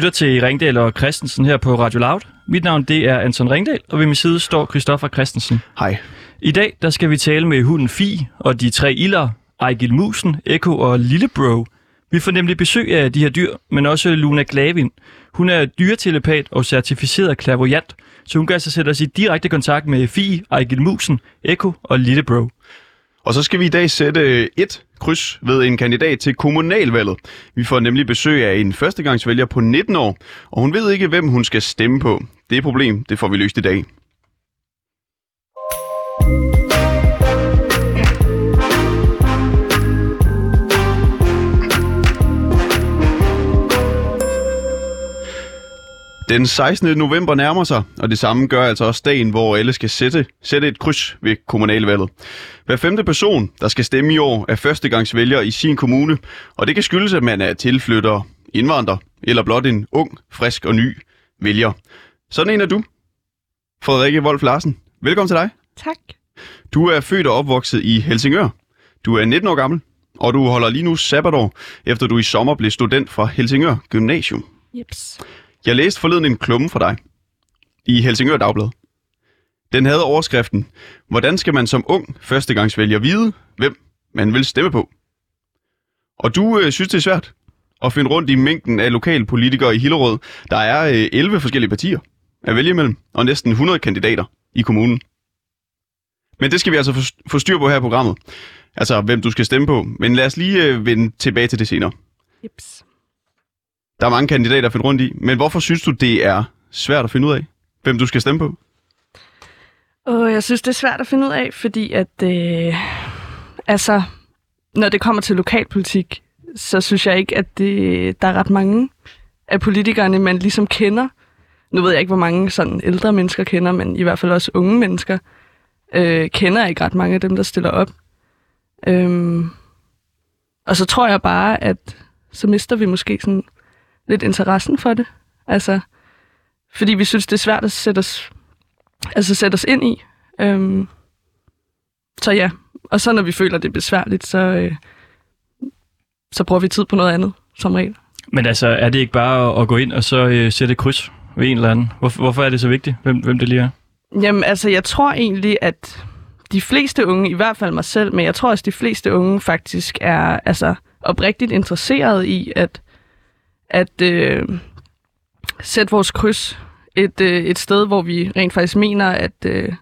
Lytter til Ringdal og Christensen her på Radio Loud. Mit navn det er Anton Ringdal, og ved min side står Christoffer Christensen. Hej. I dag der skal vi tale med hunden Fi og de tre ilder, Ejgil Musen, Eko og Lillebro. Vi får nemlig besøg af de her dyr, men også Luna Glavin. Hun er dyretelepat og certificeret clairvoyant, så hun kan altså sætte os i direkte kontakt med Fi, Ejgil Musen, Eko og Lillebro. Og så skal vi i dag sætte øh, et kryds ved en kandidat til kommunalvalget. Vi får nemlig besøg af en førstegangsvælger på 19 år, og hun ved ikke, hvem hun skal stemme på. Det problem, det får vi løst i dag. Den 16. november nærmer sig, og det samme gør altså også dagen, hvor alle skal sætte, sætte et kryds ved kommunalvalget. Hver femte person, der skal stemme i år, er førstegangsvælger i sin kommune, og det kan skyldes, at man er tilflytter, indvandrer eller blot en ung, frisk og ny vælger. Sådan en er du, Frederikke Wolf Larsen. Velkommen til dig. Tak. Du er født og opvokset i Helsingør. Du er 19 år gammel, og du holder lige nu sabbatår, efter du i sommer blev student fra Helsingør Gymnasium. Jeps. Jeg læste forleden en klumme for dig i Helsingør Dagblad. Den havde overskriften, hvordan skal man som ung førstegangsvælger vide, hvem man vil stemme på? Og du øh, synes, det er svært at finde rundt i mængden af lokale politikere i Hillerød. Der er øh, 11 forskellige partier at vælge imellem, og næsten 100 kandidater i kommunen. Men det skal vi altså få, få styr på her i programmet. Altså, hvem du skal stemme på. Men lad os lige øh, vende tilbage til det senere. Jeps. Der er mange kandidater at finde rundt i, men hvorfor synes du, det er svært at finde ud af, hvem du skal stemme på? Og jeg synes, det er svært at finde ud af, fordi at, øh, altså, når det kommer til lokalpolitik, så synes jeg ikke, at det, der er ret mange af politikerne, man ligesom kender. Nu ved jeg ikke, hvor mange sådan ældre mennesker kender, men i hvert fald også unge mennesker øh, kender ikke ret mange af dem, der stiller op. Øhm, og så tror jeg bare, at så mister vi måske sådan lidt interessen for det. Altså, fordi vi synes, det er svært at sætte os, altså sætte os ind i. Øhm, så ja, og så når vi føler, det er besværligt, så, øh, så bruger vi tid på noget andet, som regel. Men altså, er det ikke bare at, at gå ind og så øh, sætte kryds ved en eller anden? Hvorfor, hvorfor er det så vigtigt, hvem, hvem det lige er? Jamen, altså, jeg tror egentlig, at de fleste unge, i hvert fald mig selv, men jeg tror også, de fleste unge faktisk er altså, oprigtigt interesseret i at, at øh, sætte vores kryds et, øh, et sted, hvor vi rent faktisk mener, at, øh,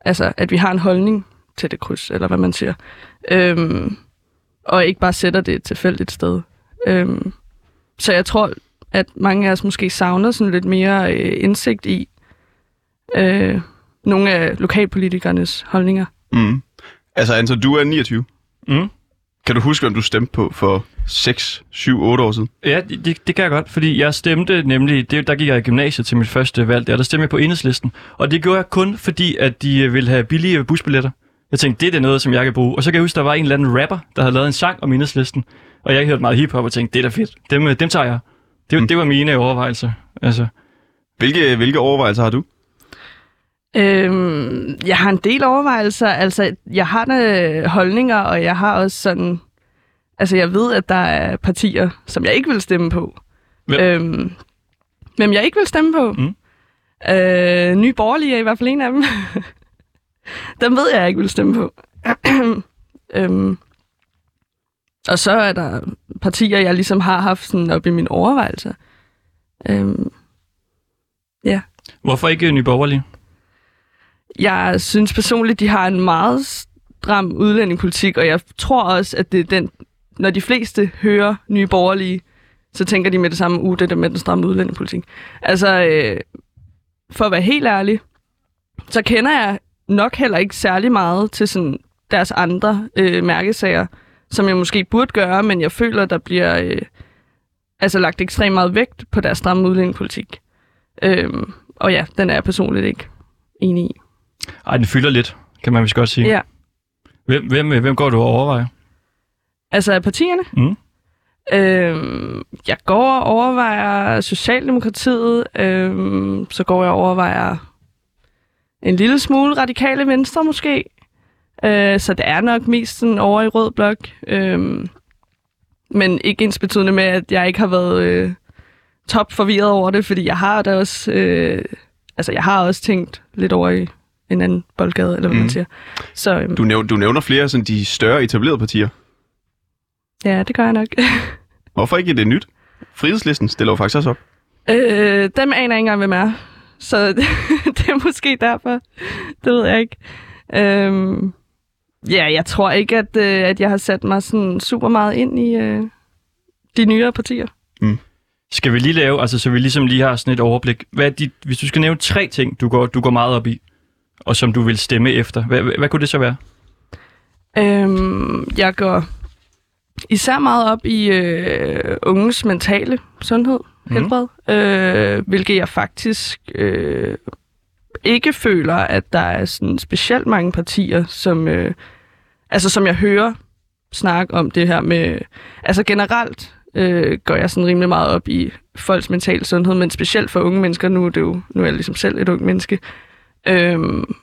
altså, at vi har en holdning til det kryds, eller hvad man siger. Øhm, og ikke bare sætter det et tilfældigt sted. Øhm, så jeg tror, at mange af os måske savner sådan lidt mere øh, indsigt i øh, nogle af lokalpolitikernes holdninger. Mm. Altså, Anton, du er 29. Mm. Kan du huske, hvem du stemte på for 6, 7, 8 år siden? Ja, det, det kan jeg godt, fordi jeg stemte nemlig, det, der gik jeg i gymnasiet til mit første valg der, der stemte jeg på enhedslisten. Og det gjorde jeg kun fordi, at de øh, ville have billige busbilletter. Jeg tænkte, det er noget, som jeg kan bruge. Og så kan jeg huske, der var en eller anden rapper, der havde lavet en sang om enhedslisten. Og jeg hørte meget hiphop og tænkte, det er da fedt. Dem, øh, dem tager jeg. Det, mm. det var mine overvejelser. Altså. Hvilke, hvilke overvejelser har du? Øhm, jeg har en del overvejelser. Altså, jeg har da holdninger, og jeg har også sådan... Altså, jeg ved, at der er partier, som jeg ikke vil stemme på. Hvem? Øhm, hvem jeg ikke vil stemme på. Mm. Øh, Nye Borgerlige er i hvert fald en af dem. dem ved jeg, jeg ikke vil stemme på. øhm, og så er der partier, jeg ligesom har haft sådan op i mine overvejelser. Øhm, ja. Hvorfor ikke Nye Borgerlige? Jeg synes personligt, de har en meget stram udlændingepolitik, og jeg tror også, at det er den, når de fleste hører nye borgerlige, så tænker de med det samme, uh, det der med den stramme udlændingepolitik. Altså, øh, for at være helt ærlig, så kender jeg nok heller ikke særlig meget til sådan deres andre øh, mærkesager, som jeg måske burde gøre, men jeg føler, der bliver øh, altså lagt ekstremt meget vægt på deres stramme udlændingepolitik. Øh, og ja, den er jeg personligt ikke enig i. Ej, den fylder lidt, kan man vist godt sige. Ja. Hvem, hvem, hvem går du og overvejer? Altså af partierne? Mm. Øhm, jeg går og overvejer Socialdemokratiet, øhm, så går jeg og overvejer en lille smule radikale venstre måske. Øh, så det er nok mest sådan over i rød blok. Øhm, men ikke ens betydende med, at jeg ikke har været øh, top forvirret over det, fordi jeg har da også, øh, altså jeg har også tænkt lidt over i en anden boldgade, eller hvad mm. Man siger. Så øhm, Du, nævner, du nævner flere af sådan de større etablerede partier. ja, det gør jeg nok. Hvorfor ikke det nyt? Frihedslisten stiller jo faktisk også op. øh, dem aner jeg ikke engang, hvem er. Så det, det er måske derfor. Det ved jeg ikke. Øhm, ja, jeg tror ikke, at, øh, at jeg har sat mig sådan super meget ind i øh, de nyere partier. Skal vi lige lave, altså så vi ligesom lige har sådan et overblik. Hvad er dit, hvis du skal nævne tre ting, du går, du går meget op i, og som du vil stemme efter, hvad, hvad, hvad kunne det så være? Øhm, jeg går især meget op i øh, unges mentale sundhed, Mhm. helbred, øh, hvilket jeg faktisk øh, ikke føler, at der er sådan specielt mange partier, som, øh, altså, som jeg hører snakke om det her med... Altså generelt øh, går jeg sådan rimelig meget op i folks mentale sundhed, men specielt for unge mennesker. Nu er, det jo, nu er jeg ligesom selv et ung menneske. Øhm,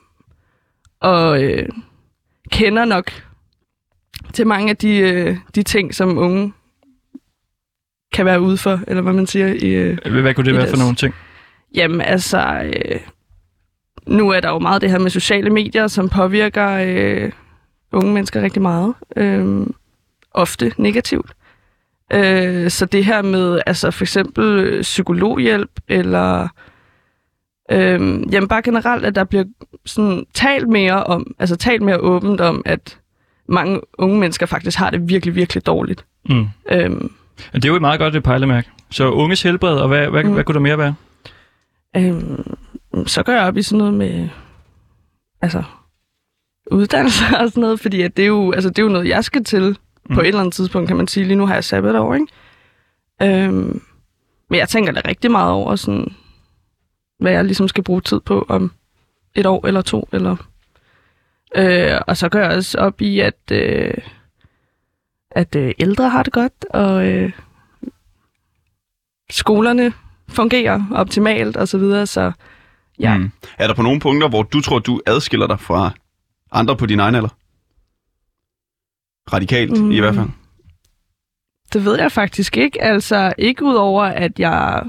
og øh, kender nok til mange af de, øh, de ting, som unge kan være ude for, eller hvad man siger. I, øh, Hvad, kunne det være for deres- nogle ting? jamen altså, øh, nu er der jo meget det her med sociale medier, som påvirker øh, unge mennesker rigtig meget. Øh, ofte negativt. Øh, så det her med altså for eksempel øh, psykologhjælp, eller øh, jamen bare generelt, at der bliver sådan talt mere om, altså talt mere åbent om, at mange unge mennesker faktisk har det virkelig, virkelig dårligt. Mm. Øhm, Det er jo et meget godt et pejlemærke. Så unges helbred, og hvad, hvad, mm. Hvad kunne der mere være? øhm, så går jeg op i sådan noget med, altså, uddannelse og sådan noget, fordi at det, er jo, altså, det er jo noget, jeg skal til. Mm. på et eller andet tidspunkt, kan man sige. Lige nu har jeg sabbatår, ikke? Øhm, men jeg tænker da rigtig meget over, sådan, hvad jeg ligesom skal bruge tid på om et år eller to, eller... Øh, og så går jeg også op i, at, øh, at øh, ældre har det godt, og øh, skolerne fungerer optimalt og så videre, så ja. Mm. Er der på nogle punkter, hvor du tror, du adskiller dig fra andre på din egen alder? Radikalt mm. i hvert fald. Det ved jeg faktisk ikke. Altså ikke udover, at jeg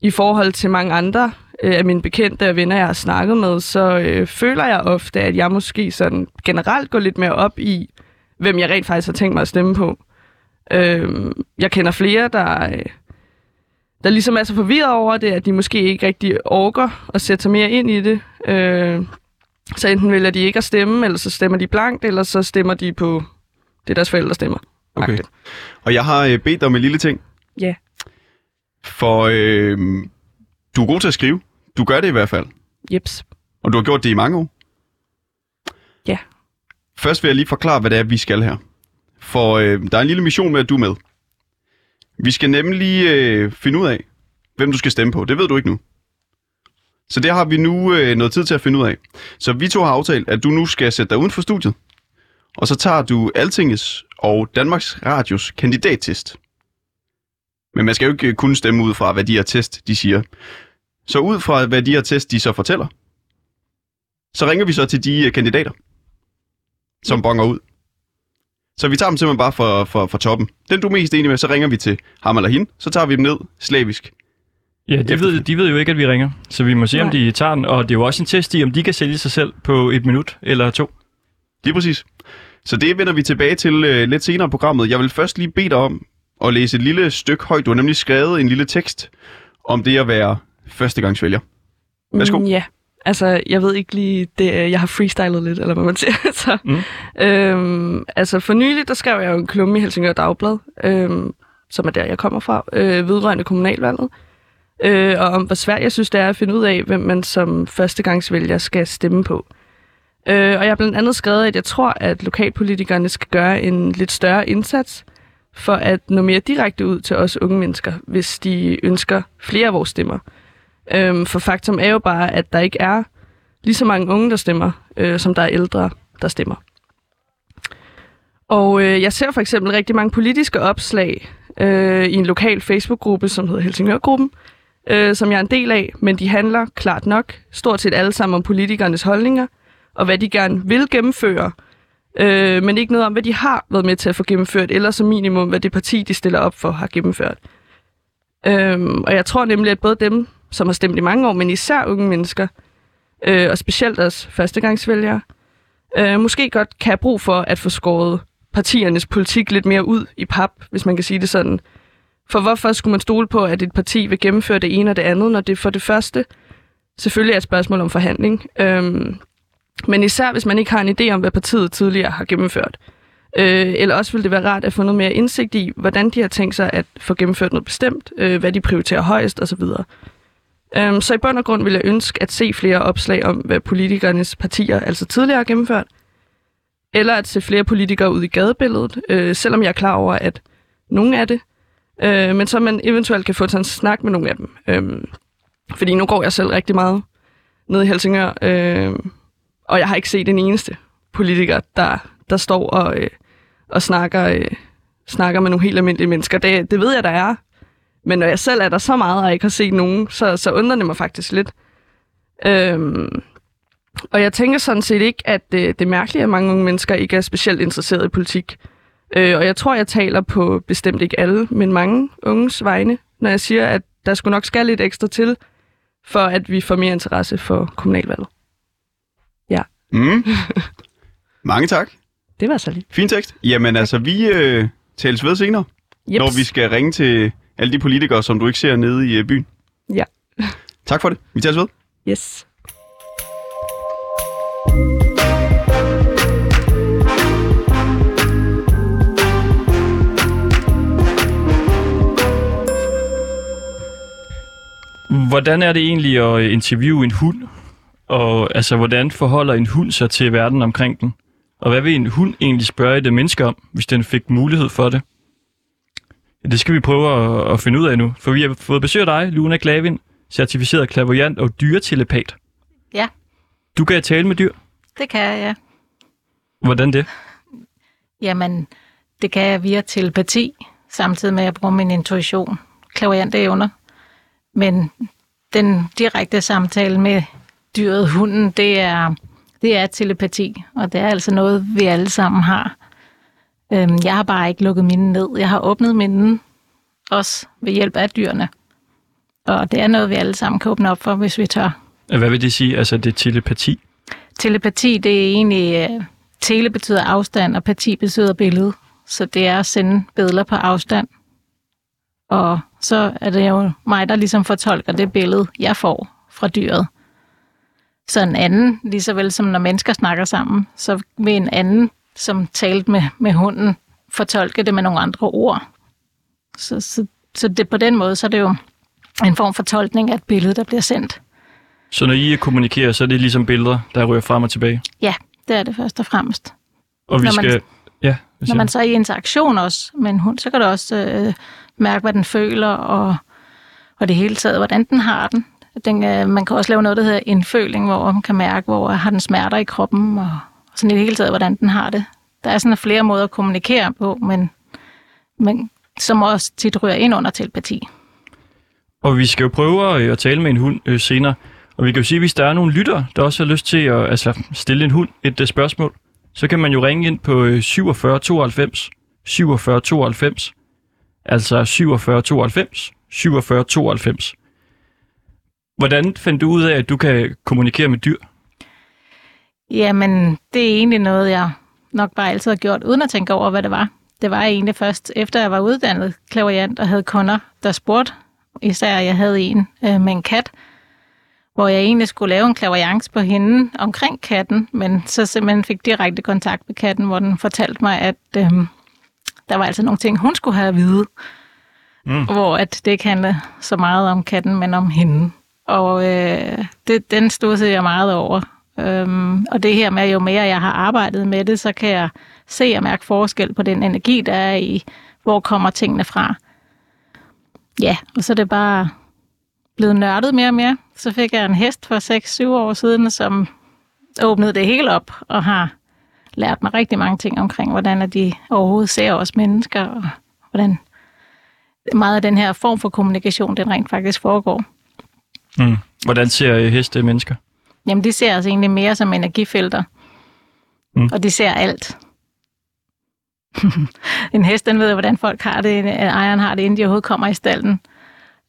i forhold til mange andre øh, af mine bekendte og venner, jeg har snakket med, så øh, føler jeg ofte, at jeg måske sådan generelt går lidt mere op i, hvem jeg rent faktisk har tænkt mig at stemme på. Øh, jeg kender flere, der, øh, der ligesom er så forvirret over det, at de måske ikke rigtig orker at sætte sig mere ind i det. Øh, så enten vælger de ikke at stemme, eller så stemmer de blankt, eller så stemmer de på det, deres forældre stemmer. Okay. Og jeg har øh, bedt dig om en lille ting. Ja. For øh, du er god til at skrive. Du gør det i hvert fald. Jeps. Og du har gjort det i mange år. Ja. Først vil jeg lige forklare, hvad det er, vi skal her. For øh, der er en lille mission med, at du er med. Vi skal nemlig øh, finde ud af, hvem du skal stemme på. Det ved du ikke nu. Så det har vi nu øh, noget tid til at finde ud af. Så vi to har aftalt, at du nu skal sætte dig uden for studiet. Og så tager du Altingets og Danmarks Radios kandidattest. Men man skal jo ikke øh, kun stemme ud fra, hvad de her test, de siger. Så ud fra, hvad de her test, de så fortæller, så ringer vi så til de øh, kandidater, som bonger ud. Så vi tager dem simpelthen bare for, for, for toppen. Den, du er mest enig med, så ringer vi til ham eller hende. Så tager vi dem ned slavisk. Ja, de ved, de ved jo ikke, at vi ringer. Så vi må se, om Nej. de tager den. Og det er jo også en test i, om de kan sælge sig selv på et minut eller to. Lige præcis. Så det vender vi tilbage til øh, lidt senere i programmet. Jeg vil først lige bede dig om at læse et lille stykke højt. Du har nemlig skrevet en lille tekst om det at være førstegangsvælger. Værsgo. Mm, ja, altså jeg ved ikke lige, det, jeg har freestylet lidt, eller hvad man siger. Så, Mm. øhm, altså for nylig, der skrev jeg jo en klumme i Helsingør Dagblad, øhm, som er der, jeg kommer fra, øh, vedrørende kommunalvalget. Øh, og om hvor svært jeg synes, det er at finde ud af, hvem man som førstegangsvælger skal stemme på. Øh, og jeg har blandt andet skrevet, at jeg tror, at lokalpolitikerne skal gøre en lidt større indsats for at nå mere direkte ud til os unge mennesker, hvis de ønsker flere af vores stemmer. Øhm, for faktum er jo bare, at der ikke er lige så mange unge, der stemmer, øh, som der er ældre, der stemmer. Og øh, jeg ser for eksempel rigtig mange politiske opslag øh, i en lokal Facebook-gruppe, som hedder Helsingørgruppen, øh, som jeg er en del af, men de handler klart nok stort set alle sammen om politikernes holdninger, og hvad de gerne vil gennemføre, øh, men ikke noget om, hvad de har været med til at få gennemført, eller som minimum, hvad det parti, de stiller op for, har gennemført. Øhm, og jeg tror nemlig, at både dem, som har stemt i mange år, men især unge mennesker, øh, og specielt også førstegangsvælgere, øh, måske godt kan have brug for at få skåret partiernes politik lidt mere ud i pap, hvis man kan sige det sådan. For hvorfor skulle man stole på, at et parti vil gennemføre det ene og det andet, når det for det første selvfølgelig er et spørgsmål om forhandling. Øhm, men især hvis man ikke har en idé om, hvad partiet tidligere har gennemført. Øh, eller også ville det være rart at få noget mere indsigt i, hvordan de har tænkt sig at få gennemført noget bestemt, øh, hvad de prioriterer højst osv. Øhm, så i bund og grund vil jeg ønske at se flere opslag om, hvad politikernes partier altså tidligere har gennemført, eller at se flere politikere ud i gadebilledet, øh, selvom jeg er klar over, at nogle af det, øh, men så man eventuelt kan få sådan en snak med nogle af dem. Øh, fordi nu går jeg selv rigtig meget ned i Helsingør, øh, og jeg har ikke set en eneste politiker, der, der står og, øh, og snakker, øh, snakker med nogle helt almindelige mennesker. Det, det ved jeg, der er. Men når jeg selv er der så meget, og ikke har set nogen, så, så undrer det mig faktisk lidt. Øhm, og jeg tænker sådan set ikke, at det, det er mærkeligt, at mange unge mennesker ikke er specielt interesserede i politik. Øh, og jeg tror, jeg taler på bestemt ikke alle, men mange unges vegne, når jeg siger, at der skulle nok skal lidt ekstra til, for at vi får mere interesse for kommunalvalget. Mm. Mange tak. Det var så lidt. Fin tekst. Jamen altså, vi øh, tales ved senere, Jeps. når vi skal ringe til alle de politikere, som du ikke ser nede i øh, byen. Ja. Tak for det. Vi tales ved. Yes. Hvordan er det egentlig at interviewe en hund? Og altså, hvordan forholder en hund sig til verden omkring den? Og hvad vil en hund egentlig spørge det menneske om, hvis den fik mulighed for det? Det skal vi prøve at, at finde ud af nu, for vi har fået besøg af dig, Luna Glavin, certificeret klaverjant og dyretelepat. Ja. Du kan tale med dyr. Det kan jeg, ja. Hvordan det? Jamen, det kan jeg via telepati, samtidig med at jeg bruger min intuition, klaverante evner. Men den direkte samtale med dyret, hunden, det er, det er telepati, og det er altså noget, vi alle sammen har. Øhm, jeg har bare ikke lukket mine ned. Jeg har åbnet minden, også ved hjælp af dyrene. Og det er noget, vi alle sammen kan åbne op for, hvis vi tør. Hvad vil det sige? Altså, det er telepati. Telepati, det er egentlig... Øh, tele betyder afstand, og pati betyder billede. Så det er at sende billeder på afstand. Og så er det jo mig, der ligesom fortolker det billede, jeg får fra dyret. Så en anden, lige så vel som når mennesker snakker sammen, så vil en anden, som talte med, med hunden, fortolke det med nogle andre ord. Så, så, så det, på den måde, så er det jo en form for tolkning af et billede, der bliver sendt. Så når I kommunikerer, så er det ligesom billeder, der ryger frem og tilbage? Ja, det er det først og fremmest. Og vi Når man- skal... Ja, Når man så er i interaktion også med en hund, så kan du også øh, mærke, hvad den føler, og, og det hele taget, hvordan den har den den øh, man kan også lave noget, der hedder indføling, hvor man kan mærke, hvor har den smerter i kroppen, og sådan i det hele taget, hvordan den har det. Der er sådan flere måder at kommunikere på, men, men som også tit ryger ind under telepati. Og vi skal jo prøve at øh, tale med en hund øh, senere. Og vi kan jo sige, at hvis der er nogle lytter, der også har lyst til at altså, stille en hund et uh, spørgsmål, så kan man jo ringe ind på øh, 47 92 47 92. Altså 47 92 47 92. Hvordan fandt du ud af, at du kan kommunikere med dyr? Jamen, det er egentlig noget, jeg nok bare altid har gjort, uden at tænke over, hvad det var. Det var egentlig først, efter jeg var uddannet klaverjant og havde kunder, der spurgte, især jeg havde en øh, med en kat, hvor jeg egentlig skulle lave en klaverjance på hende omkring katten, men så simpelthen fik direkte kontakt med katten, hvor den fortalte mig, at øh, der var altså nogle ting, hun skulle have at vide, Mm. hvor at det ikke handlede så meget om katten, men om hende. Og øh, det, den stussede jeg meget over. Øhm, og det her med, jo mere jeg har arbejdet med det, så kan jeg se og mærke forskel på den energi, der er i, hvor kommer tingene fra. Ja, og så er det bare blevet nørdet mere og mere. Så fik jeg en hest for 6-7 år siden, som åbnede det hele op og har lært mig rigtig mange ting omkring, hvordan at de overhovedet ser os mennesker, og hvordan meget af den her form for kommunikation, den rent faktisk foregår. Mm. Hvordan ser øh, heste mennesker? Jamen, de ser os egentlig mere som energifelter. Mm. Og de ser alt. en hest, den ved, hvordan folk har det, ejeren har det, inden de overhovedet kommer i stallen.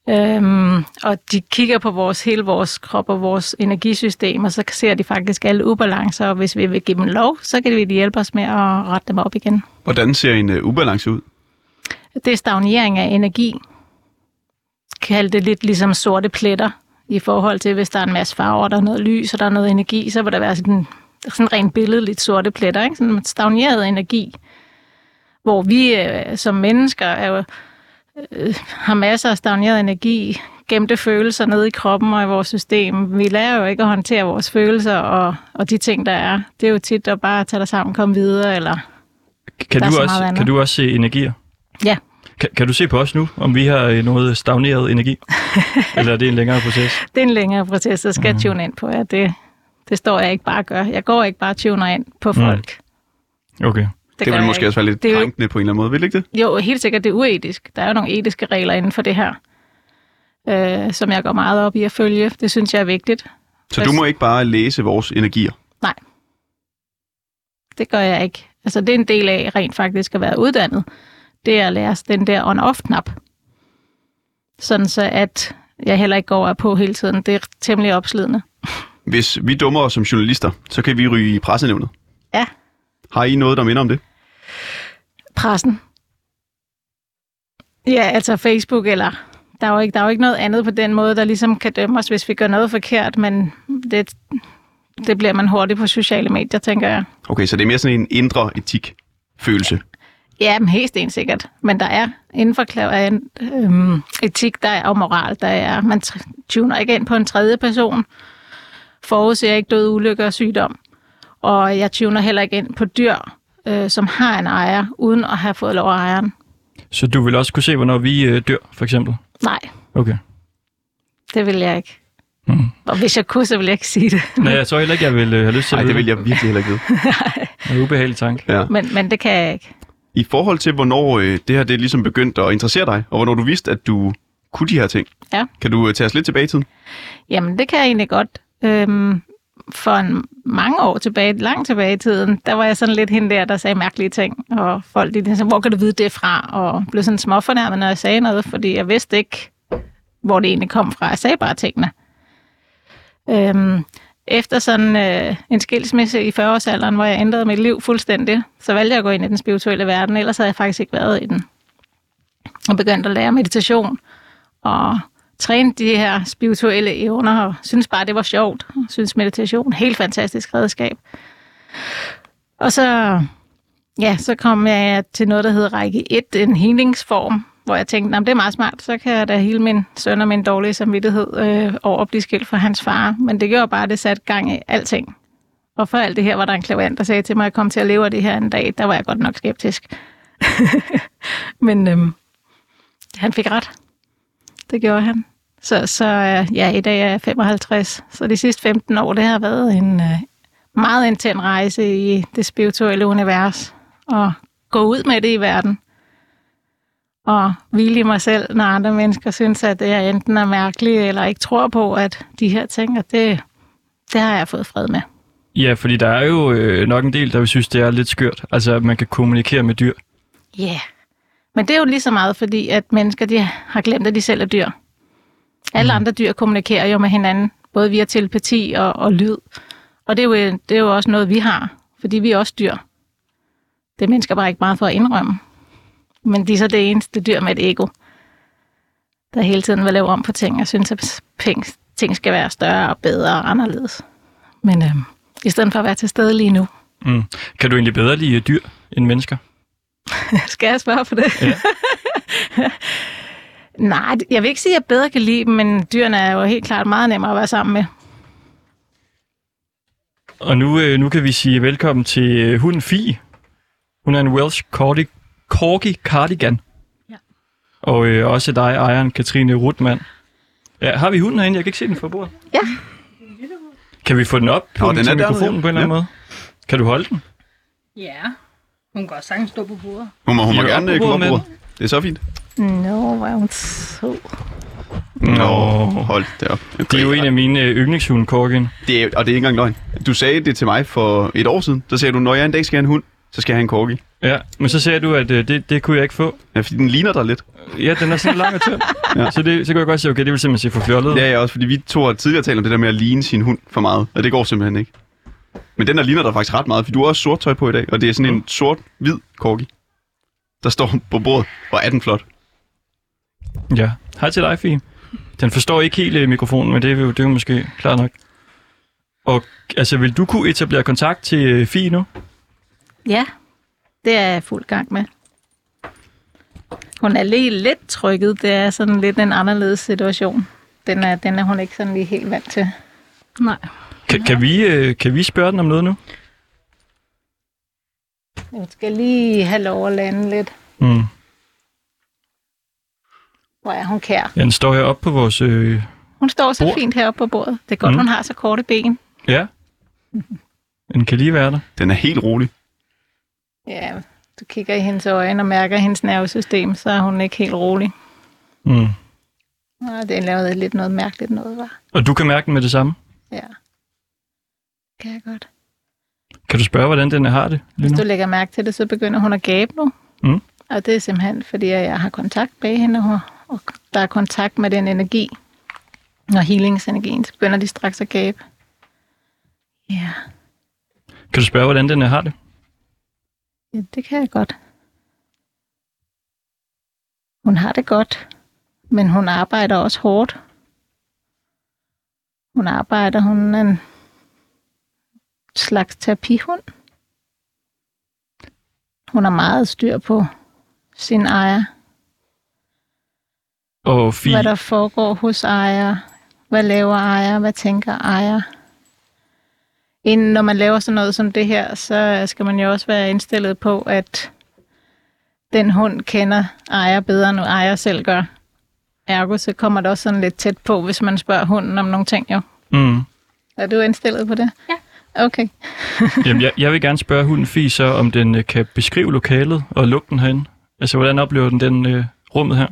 Øhm, og de kigger på vores hele vores krop og vores energisystem, og så ser de faktisk alle ubalancer, og hvis vi vil give dem lov, så kan de hjælpe os med at rette dem op igen. Hvordan ser en uh, ubalance ud? Det er stagnering af energi. Kald det lidt ligesom sorte pletter i forhold til, hvis der er en masse farver, der er noget lys, og der er noget energi, så vil der være sådan, sådan rent billedligt sorte pletter, ikke? sådan en stagneret energi, hvor vi øh, som mennesker er jo, øh, har masser af stagneret energi, gemte følelser nede i kroppen og i vores system. Vi lærer jo ikke at håndtere vores følelser og, og de ting, der er. Det er jo tit at bare tage dig sammen, komme videre, eller Kan du, så også, kan du også se energier? ja, Kan, kan du se på os nu, om vi har øh, noget stagneret energi? Eller er det en længere proces? det er en længere proces, der skal mm. tune ind på jer. Det, det står jeg ikke bare og gør. Jeg går ikke bare og tuner ind på folk. Okay. Det, det vil jeg måske ikke. også være lidt Det er jo- krænkende på en eller anden måde, vil det ikke det? Jo, helt sikkert, det er uetisk. Der er jo nogle etiske regler inden for det her, øh, som jeg går meget op i at følge. Det synes jeg er vigtigt. Så du må ikke bare læse vores energier. Nej, det gør jeg ikke. Altså, det er en del af rent faktisk at være uddannet. Det er at lære den der on-off-knap. Sådan så, at jeg heller ikke går på hele tiden. Det er temmelig opslidende. Hvis vi dummer os som journalister, så kan vi ryge i pressenævnet. Ja. Har I noget, der minder om det? Pressen. Ja, altså Facebook eller... Der er, jo ikke, der er jo ikke noget andet på den måde, der ligesom kan dømme os, hvis vi gør noget forkert, men det, det bliver man hurtigt på sociale medier, tænker jeg. Okay, så det er mere sådan en indre etik-følelse. Ja, men helt sikkert. Men der er inden for klar, øhm, etik, der er og moral, der er, man tuner ikke ind på en tredje person, forudser ikke død, ulykke og sygdom. Og jeg tuner heller ikke ind på dyr, øh, som har en ejer, uden at have fået lov af ejeren. Så du vil også kunne se, hvornår vi øh, dør, for eksempel? Nej, Okay. det vil jeg ikke. Hmm. Og hvis jeg kunne, så ville jeg ikke sige det. Nej, jeg tror heller ikke, jeg vil øh, have lyst til Nej, at det vide vil jeg virkelig heller ikke. Det er en ubehagelig tanke. Ja. Men, men det kan jeg ikke. I forhold til, hvornår øh, det her det ligesom begyndt at interessere dig, og hvornår du vidste, at du kunne de her ting, Ja. kan du øh, tage os lidt tilbage i tiden? Jamen, det kan jeg egentlig godt. Øhm, for en, mange år tilbage, langt tilbage i tiden, der var jeg sådan lidt hende der, der sagde mærkelige ting. Og folk, de sagde, hvor kan du vide det fra? Og blev sådan småfornærmet, når jeg sagde noget, fordi jeg vidste ikke, hvor det egentlig kom fra. Jeg sagde bare tingene. Øhm, efter sådan øh, en skilsmisse i 40-årsalderen, hvor jeg ændrede mit liv fuldstændig, så valgte jeg at gå ind i den spirituelle verden, ellers havde jeg faktisk ikke været i den. Og begyndte at lære meditation og træne de her spirituelle evner, og synes bare, det var sjovt. Synes meditation, helt fantastisk redskab. Og så, ja, så kom jeg til noget, der hedder række 1, en healingsform, hvor jeg tænkte, "Nå, det er meget smart, så kan jeg da hele min søn og min dårlige samvittighed øh, over at blive skilt fra hans far. Men det gjorde bare, at det satte gang i alting. Og for alt det her var der en klavant, der sagde til mig, at jeg kom til at leve af det her en dag. Der var jeg godt nok skeptisk. Men øhm, han fik ret. Det gjorde han. Så, så øh, ja, i dag er jeg 55. Så de sidste 15 år, det har været en øh, meget intens rejse i det spirituelle univers. Og gå ud med det i verden. Og hvile i mig selv, når andre mennesker synes, at det er enten er mærkeligt, eller ikke tror på, at de her ting, at det, det har jeg fået fred med. Ja, fordi der er jo øh, nok en del, der vil synes, det er lidt skørt. Altså, at man kan kommunikere med dyr. Ja, yeah. men det er jo lige så meget, fordi at mennesker de har glemt, at de selv er dyr. Alle andre dyr kommunikerer jo med hinanden, både via telepati og, og lyd. Og det er, jo, det er jo også noget, vi har, fordi vi er også dyr. Det er mennesker bare ikke meget for at indrømme. Men de er så det eneste dyr med et ego, der hele tiden vil lave om på ting, og synes, at ting skal være større og bedre og anderledes. Men øhm, i stedet for at være til stede lige nu, Mm. Kan du egentlig bedre lide øh, dyr end mennesker? Skal jeg svare på det? Ja. Nej, jeg vil ikke sige, at jeg bedre kan lide dem, men dyrene er jo helt klart meget nemmere at være sammen med. Og nu, øh, nu kan vi sige velkommen til øh, hunden Fie. Hun er en Welsh Corgi, Corgi Cardigan. Ja. Og øh, også dig, ejeren Katrine Rutmann. Ja, har vi hunden herinde? Jeg kan ikke se den fra bordet. Ja. Kan vi få den op på Nå, den er mikrofonen ja. på en eller anden Ja. måde? Kan du holde den? Ja, hun kan også sagtens stå på bordet. Hun må, hun må er gerne øh, på komme op på bordet. Det er så fint. Nå, hvor er hun så. Nå. Hold det op. Det er jo en af mine øh, yndlingshunde, Corgin. Det er, og det er ikke engang løgn. Du sagde det til mig for et år siden. Så sagde du, når jeg en dag skal have en hund, så skal jeg have en corgi. Ja, men så sagde du, at øh, det, det kunne jeg ikke få. Ja, fordi den ligner dig lidt. Ja, den er sådan lang og tynd. Ja. ja. så, det, så kan jeg godt sige, okay, det vil simpelthen se for fjollet. Det er jeg også, fordi vi to har tidligere talt om det der med at ligne sin hund for meget, og det går simpelthen ikke. Men den der ligner dig faktisk ret meget, for du har også sort tøj på i dag, og det er sådan en sort-hvid corgi, der står på bordet, og er den flot. Ja. Hej til dig, Fie. Den forstår ikke helt øh, mikrofonen, men det er jo, det er jo måske klart nok. Og altså, vil du kunne etablere kontakt til øh, Fie nu? Ja, det er jeg fuld gang med. Hun er lige lidt trykket. Det er sådan lidt en anderledes situation. Den er, den er hun ikke sådan lige helt vant til. Nej. Kan, kan, vi, øh, kan vi spørge den om noget nu? Hun skal lige have lov at lande lidt. Mm. Hvor er hun kær. Ja, den står her oppe på vores... Øh... Hun står så Bord. fint heroppe på bordet. Det er godt, mm. hun har så korte ben. Ja. Den kan lige være der. Den er helt rolig. Ja, du kigger i hendes øjne og mærker hendes nervesystem, så er hun ikke helt rolig. Mm. Og det er lavet lidt noget mærkeligt noget, var. Og du kan mærke den med det samme. Ja. Kan jeg godt. Kan du spørge, hvordan den har det Hvis du lægger mærke til det, så begynder hun at gabe nu. Mm. Og det er simpelthen, fordi jeg har kontakt bag hende, og- der er kontakt med den energi. Og healingsenergien, så begynder de straks at gabe. Ja, Kan du spørge, hvordan den har det? Ja det kan jeg godt. Hun har det godt, men hun arbejder også hårdt. Hun arbejder, hun er en slags terapihund. Hun har meget styr på sin ejer. Og Fie, hvad der foregår hos ejer, hvad laver ejer, hvad tænker ejer. Inden når man laver sådan noget som det her, så skal man jo også være indstillet på, at den hund kender ejer bedre, end ejer selv gør. Ergo, så kommer det også sådan lidt tæt på, hvis man spørger hunden om nogle ting, jo. mm. Er du indstillet på det? Ja. Okay. Jamen, jeg, jeg vil gerne spørge hunden Fie så, om den øh, kan beskrive lokalet og lugten herinde. Altså, hvordan oplever den den øh, rummet her?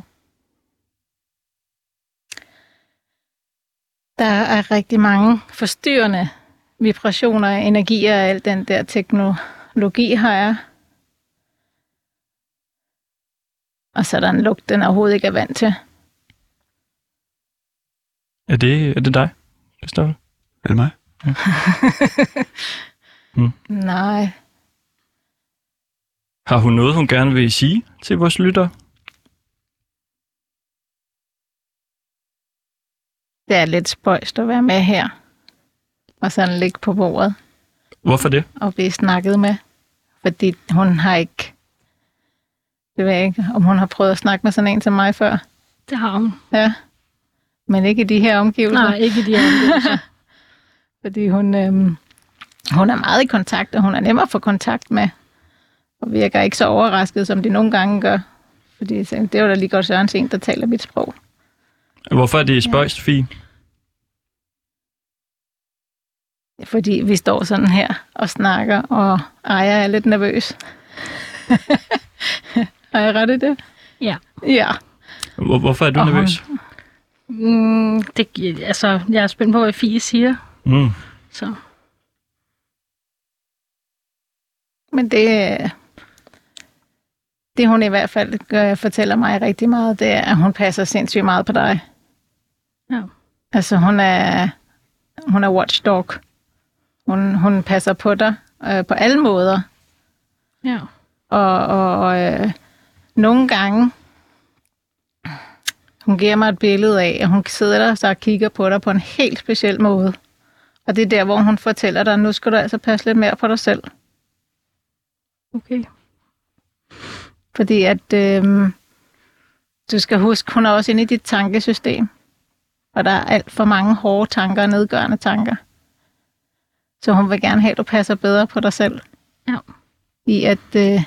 Der er rigtig mange forstyrrende vibrationer, energier og al den der teknologi har jeg. Og så er der en lugt, den overhovedet ikke er vant til. Er det, er det dig, Christoffer? Er det mig? Nej, Har hun noget, hun gerne vil sige til vores lyttere? det er lidt spøjst at være med her. Og sådan ligge på bordet Hvorfor det? og blive snakket med. Fordi hun har ikke... Det ved jeg ikke, om hun har prøvet at snakke med sådan en som mig før. Det har hun. Ja. Men ikke i de her omgivelser. Nej, ikke i de her omgivelser. Fordi hun, øhm, hun er meget i kontakt, og hun er nem at få kontakt med. Og virker ikke så overrasket, som de nogle gange gør. Fordi det var da lige godt Sørens en, der taler mit sprog. Hvorfor er det spøjst, Fie? Fordi vi står sådan her og snakker, og Aya er lidt nervøs. Har jeg ret i det? Ja. Ja. Hvor, hvorfor er du Og hun- nervøs? Mm, det, altså, jeg er spændt på, hvad Fie siger. Mm. Så. Men det, det hun i hvert fald gør, fortæller mig rigtig meget, det er, at hun passer sindssygt meget på dig. Ja. Altså hun er, hun er watchdog. Hun, hun passer på dig øh, på alle måder. Ja. Og, og øh, nogle gange, hun giver mig et billede af, at hun sidder der så og kigger på dig på en helt speciel måde. Og det er der, hvor hun fortæller dig, nu skal du altså passe lidt mere på dig selv. Okay. Fordi at øh, du skal huske, hun er også inde i dit tankesystem. Og der er alt for mange hårde tanker og nedgørende tanker. Så hun vil gerne have, at du passer bedre på dig selv. Ja. I at, øh,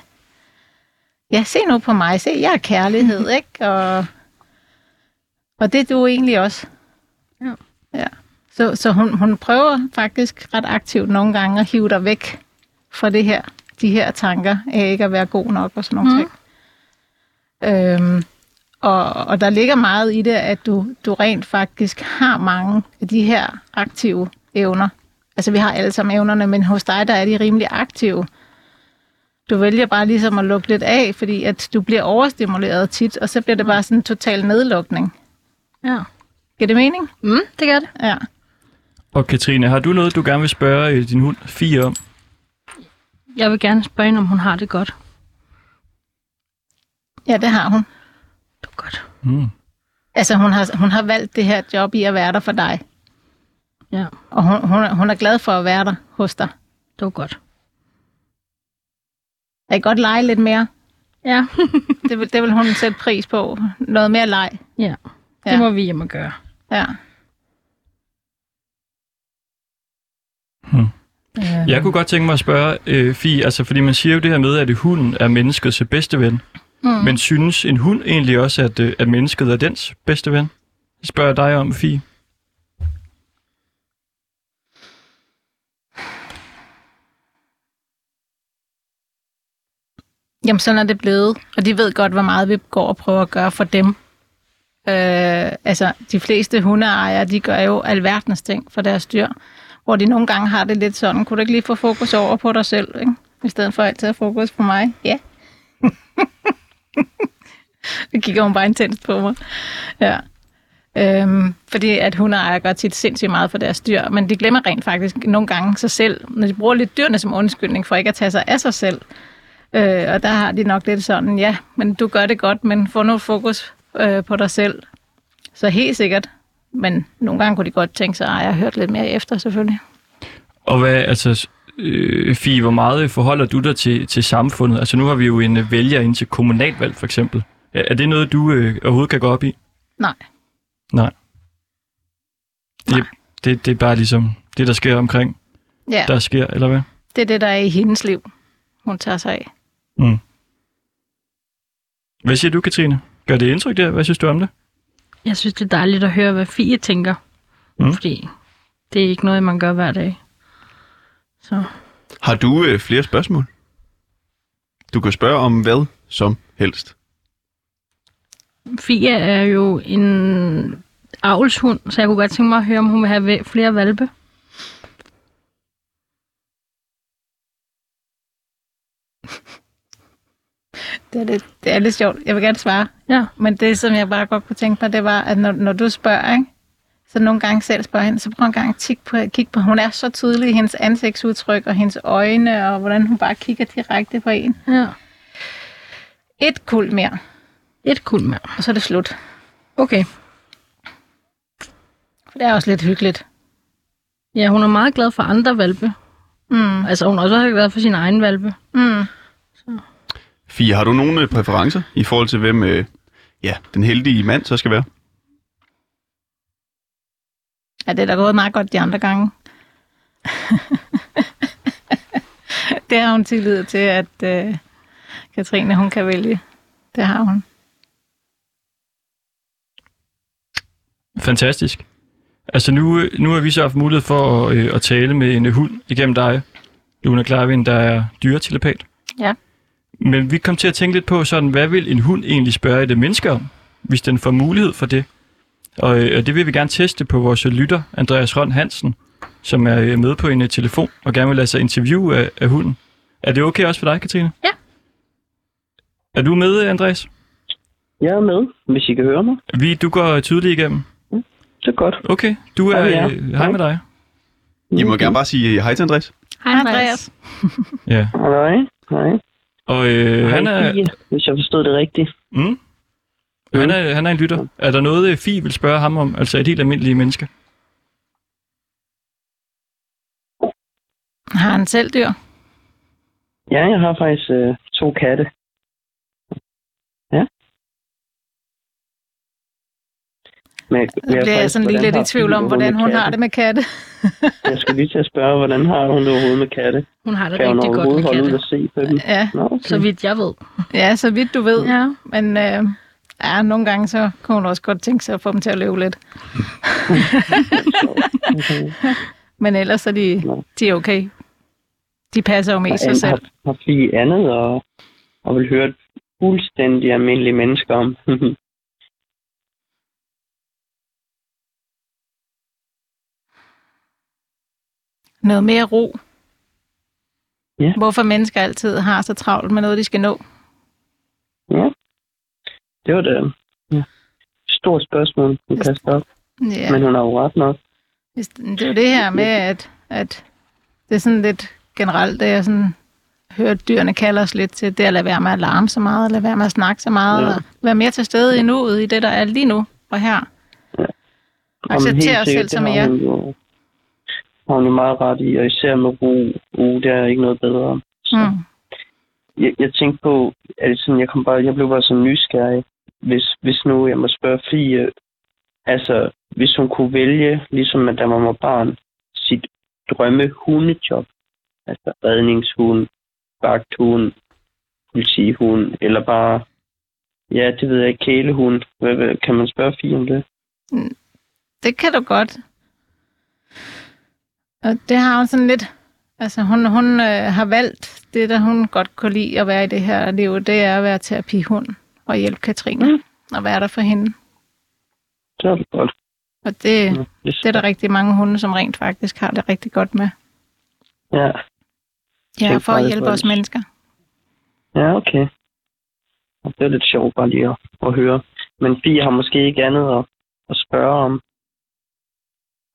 ja, se nu på mig, se, jeg er kærlighed, ikke? Og, og det er du egentlig også. Ja. ja. Så, så hun, hun prøver faktisk ret aktivt nogle gange at hive dig væk fra det her, de her tanker af ikke at være god nok og sådan nogle Mhm. mm. ting. Øhm, og, og der ligger meget i det, at du, du rent faktisk har mange af de her aktive evner. Altså vi har alle sammen evnerne, men hos dig der er de rimelig aktive. du vælger bare ligesom at lukke lidt af, fordi at du bliver overstimuleret tit, og så bliver det bare sådan en total nedlukning. Ja. Giver det mening? Mm, det gør det. Ja. Og Katrine, har du noget, du gerne vil spørge øh, din hund Fie om? Jeg vil gerne spørge hende, om hun har det godt. Ja, det har hun. Det er godt. Mm. Altså, hun har, hun har valgt det her job i at være der for dig. Ja, Og hun, hun, er- hun er glad for at være der hos dig. det var godt. Jeg kan godt lege lidt mere. Ja, Det vil, det vil hun sætte pris på. Noget mere leg. ja. Det Ja. må vi hjem og gøre. Ja. Hmm. Øh, Jeg kunne godt tænke mig at spørge øh, Fie, altså fordi man siger jo det her med, at hunden er menneskets bedste ven. Mm. Men synes en hund egentlig også, at, øh, at mennesket er dens bedste ven? Det spørger jeg dig om, Fie. Jamen, sådan er det blevet. Og de ved godt, hvor meget vi går og prøver at gøre for dem. Øh, altså, de fleste hundeejere, de gør jo alverdens ting for deres dyr. Hvor de nogle gange har det lidt sådan, kunne du ikke lige få fokus over på dig selv, ikke? I stedet for altid at fokus på mig. Ja. Det kigger hun bare intenst på mig. Ja. Øhm, fordi at hundeejere gør tit sindssygt meget for deres dyr, men de glemmer rent faktisk nogle gange sig selv, når de bruger lidt dyrene som undskyldning for ikke at tage sig af sig selv. Øh, og der har de nok lidt sådan, ja, men du gør det godt, men få nu fokus øh, på dig selv. Så helt sikkert. Men nogle gange kunne de godt tænke sig, at jeg har hørt lidt mere efter, selvfølgelig. Og hvad, altså, øh, Fie, hvor meget forholder du dig til, til samfundet? Altså nu har vi jo en øh, vælger ind til kommunalvalg, for eksempel. Er, er det noget, du øh, overhovedet kan gå op i? Nej. Nej. Det, Nej. det, det er bare ligesom det, der sker omkring, Ja, der sker, eller hvad? det er det, der er i hendes liv, hun tager sig af. Mm. Hvad siger du, Katrine? Gør det indtryk der? Hvad synes du om det? Jeg synes, det er dejligt at høre, hvad Fie tænker. Mm. Fordi det er ikke noget, man gør hver dag. Så Har du øh, flere spørgsmål? Du kan spørge om hvad som helst. Fie er jo en avlshund, så jeg kunne godt tænke mig at høre, om hun vil have flere valpe. Det er, lidt, det er lidt sjovt. Jeg vil gerne svare. Ja. Men det, som jeg bare godt kunne tænke mig, det var, at når, når du spørger, ikke? så nogle gange selv spørger hende, så prøv en gang at på, kigge på. Hun er så tydelig i hendes ansigtsudtryk og hendes øjne, og hvordan hun bare kigger direkte på en. Ja. Et kul mere, Et kul mere. og så er det slut. Okay. For det er også lidt hyggeligt. Ja, hun er meget glad for andre valpe. Mm. Altså, hun er også glad for sin egen valpe. Mm. Fie, har du nogle øh, præferencer i forhold til, hvem øh, ja, den heldige mand så skal være? Ja, det er da gået meget godt de andre gange. det har hun tillid til, at øh, Katrine, hun kan vælge. Det har hun. Fantastisk. Altså nu, nu har vi så haft mulighed for at, øh, at tale med en hund igennem dig, Luna Klarvin, der er dyretelepat. Ja. Men vi kom til at tænke lidt på sådan, hvad vil en hund egentlig spørge et menneske om, hvis den får mulighed for det? Og, øh, og det vil vi gerne teste på vores lytter, Andreas Røn Hansen, som er øh, med på en øh, telefon og gerne vil lade sig interviewe af, af hunden. Er det okay også for dig, Katrine? Ja. Er du med, Andreas? Jeg er med, hvis I kan høre mig. Vi, du går tydeligt igennem. Det er godt. Okay, du er... Hej. Øh, hej med dig. I må gerne bare sige hej til Andreas. Hej, Andreas. Ja. Hej. Hej. Og øh, han, er, Fie, hvis jeg forstod det rigtigt. mm, han, er, han er en lytter. Er der noget, øh, Fie vil spørge ham om? Altså et helt almindeligt menneske? Har han selv dyr? Ja, jeg har faktisk øh, to katte. Ja. Men jeg, Så bliver jeg sådan lige lidt i tvivl om, hvordan hun har det med katte. Jeg skal lige til at spørge, hvordan har hun det overhovedet med katte? Hun har det Kan rigtig godt overhovedet med holde ud katte. og se på dem? Ja, Nå, okay. Så vidt jeg ved. ja, så vidt du ved. Ja. Men øh, ja, nogle gange så kunne hun også godt tænke sig at få dem til at løbe lidt. Men ellers er de, Nå. de er okay. De passer jo mest sig selv. har, har Fie andet og, og vil høre fuldstændig almindelige mennesker om? Noget mere ro. Ja. Hvorfor mennesker altid har så travlt med noget, de skal nå. Ja. Det var det. Ja. Stort spørgsmål, hun kaster op. Ja. Men hun har jo ret nok. Det er jo det her med, at, at det er sådan lidt generelt, det jeg sådan hører, at dyrene kalder os lidt til, det er at lade være med at larme så meget, lade være med at snakke så meget, Ja. og være mere til stede i nuet, i det, der er lige nu og her. Ja. Acceptere os selv, som er. jo- har hun jo meget ret i, og især med ro. ro det er ikke noget bedre. Så. Mm. jeg, jeg tænkte på, at sådan, jeg, kom bare, jeg blev bare så nysgerrig, hvis, hvis nu jeg må spørge Fie, altså hvis hun kunne vælge, ligesom at da man var barn, sit drømme hundejob, altså redningshund, vagthund, politihund, eller bare, ja, det ved jeg ikke, kælehund. Hvad, hvad, kan man spørge Fie om det? Det kan du godt. Og det har hun sådan lidt... Altså, hun, hun øh, har valgt det, der hun godt kunne lide at være i det her liv, det er at være terapihund og hjælpe Katrine Mm. mm. og være der for hende. Så er det godt. Og det, Ja, det, det er der rigtig mange hunde, som rent faktisk har det rigtig godt med. Ja, Ja, for at hjælpe os det. mennesker. ja okay. Det er lidt sjovt bare lige at, at høre. Men Fie har måske ikke andet at, at spørge om.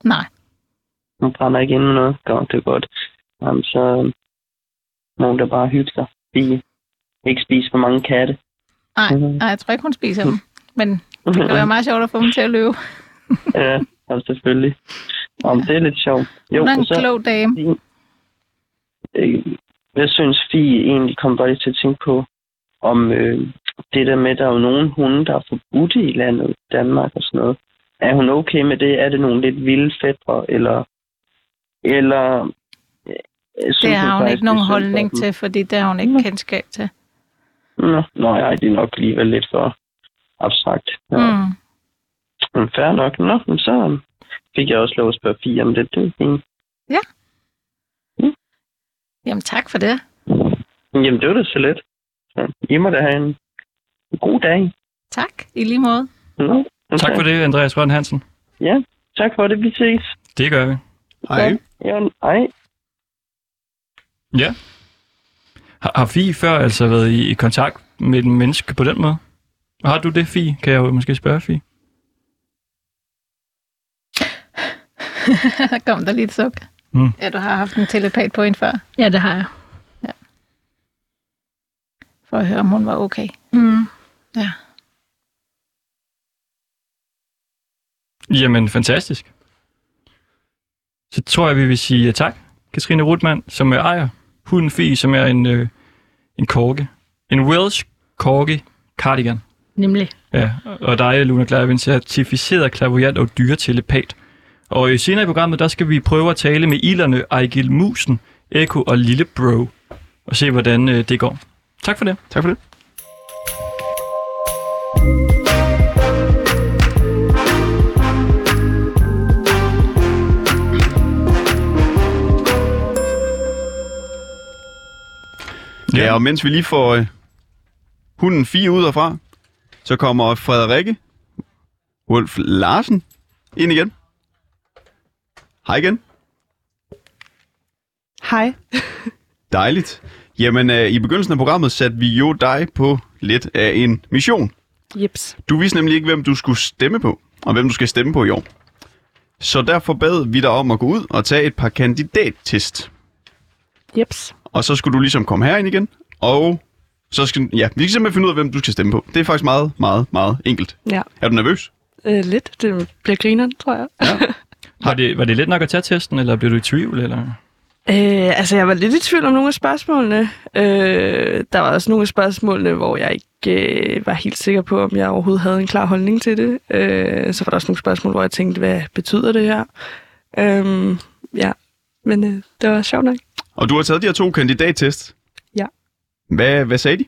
Nej, Hun brænder ikke ind med noget. Godt, det er godt. Jamen, så må hun da bare hygge sig. Fie. Ikke spise for mange katte. nej, Mhm. nej, jeg tror ikke, hun spiser dem. Men det kan være meget sjovt at få dem til at løbe. ja, altså selvfølgelig. Om det er lidt sjovt. Jo, Hun er en så, klog dame. øh, jeg synes, Fie egentlig kom bare til at tænke på, om øh, det der med, at der er jo nogle hunde, der er forbudte i landet, Danmark og sådan noget. Er hun okay med det? Er det nogle lidt vilde fædre, eller... Eller... øh, synes Det har hun ikke nogen det holdning til, fordi det har hun ikke Nå. kendskab til. Nå, nå ja, det er nok alligevel lidt for abstrakt. Ja. Mm. Mm. Men fair nok. Nå, men så fik jeg også lov at spørge Fie om det. Det er fint. Jamen tak for det. Jamen, det var da så let. Så I må da have en god dag. Tak, i lige måde. Nå, Tak for det, Andreas Røn Hansen. Ja, tak for det. Vi ses. Det gør vi. Hej. Ja, hej. Ja. Har, har Fie før altså været i, i kontakt med et menneske på den måde? Har du det, Fie? Kan jeg jo måske spørge, Fie? Der kom der lige et suk. Mm. Ja, du har haft en telepat på hende før, Ja, det har jeg. for at høre, om hun var okay. Mm. Jamen, fantastisk. Så tror jeg, vi vil sige tak, Katrine Rutmann, som er ejer hunden Fie, som er en, øh, en korke. En Welsh korke cardigan. Nemlig. Ja, og dig, Luna Klavin, certificeret klaviant og dyretelepat. Og øh, senere i programmet, der skal vi prøve at tale med ilderne Ejgil Musen, Eko og Lille Bro, og se, hvordan øh, det går. Tak for det. Tak for det. Ja, ja og mens vi lige får øh, hunden fire ud herfra, så kommer Frederikke Wolf Larsen ind igen. Hej igen. Hej. Dejligt. Jamen, øh, i begyndelsen af programmet satte vi jo dig på lidt af en mission. Jeps. Du vidste nemlig ikke, hvem du skulle stemme på, og hvem du skal stemme på i år. Så derfor bad vi dig om at gå ud og tage et par kandidattest. Jeps. Og så skulle du ligesom komme herind igen, og så skal, ja, vi skal simpelthen finde ud af, hvem du skal stemme på. Det er faktisk meget, meget, meget enkelt. Ja. Er du nervøs? Øh, lidt. Det bliver grineren, tror jeg. Var det, var det let nok at tage testen, eller blev du i tvivl? Eller? Øh, altså, jeg var lidt i tvivl om nogle af spørgsmålene. Øh, der var også nogle af spørgsmålene, hvor jeg ikke øh, var helt sikker på, om jeg overhovedet havde en klar holdning til det. Øh, så var der også nogle spørgsmål, hvor jeg tænkte, hvad betyder det her? Øh, ja, men øh, det var sjovt nok. Og du har taget de her to kandidattest. Ja. Hvad, hvad sagde de?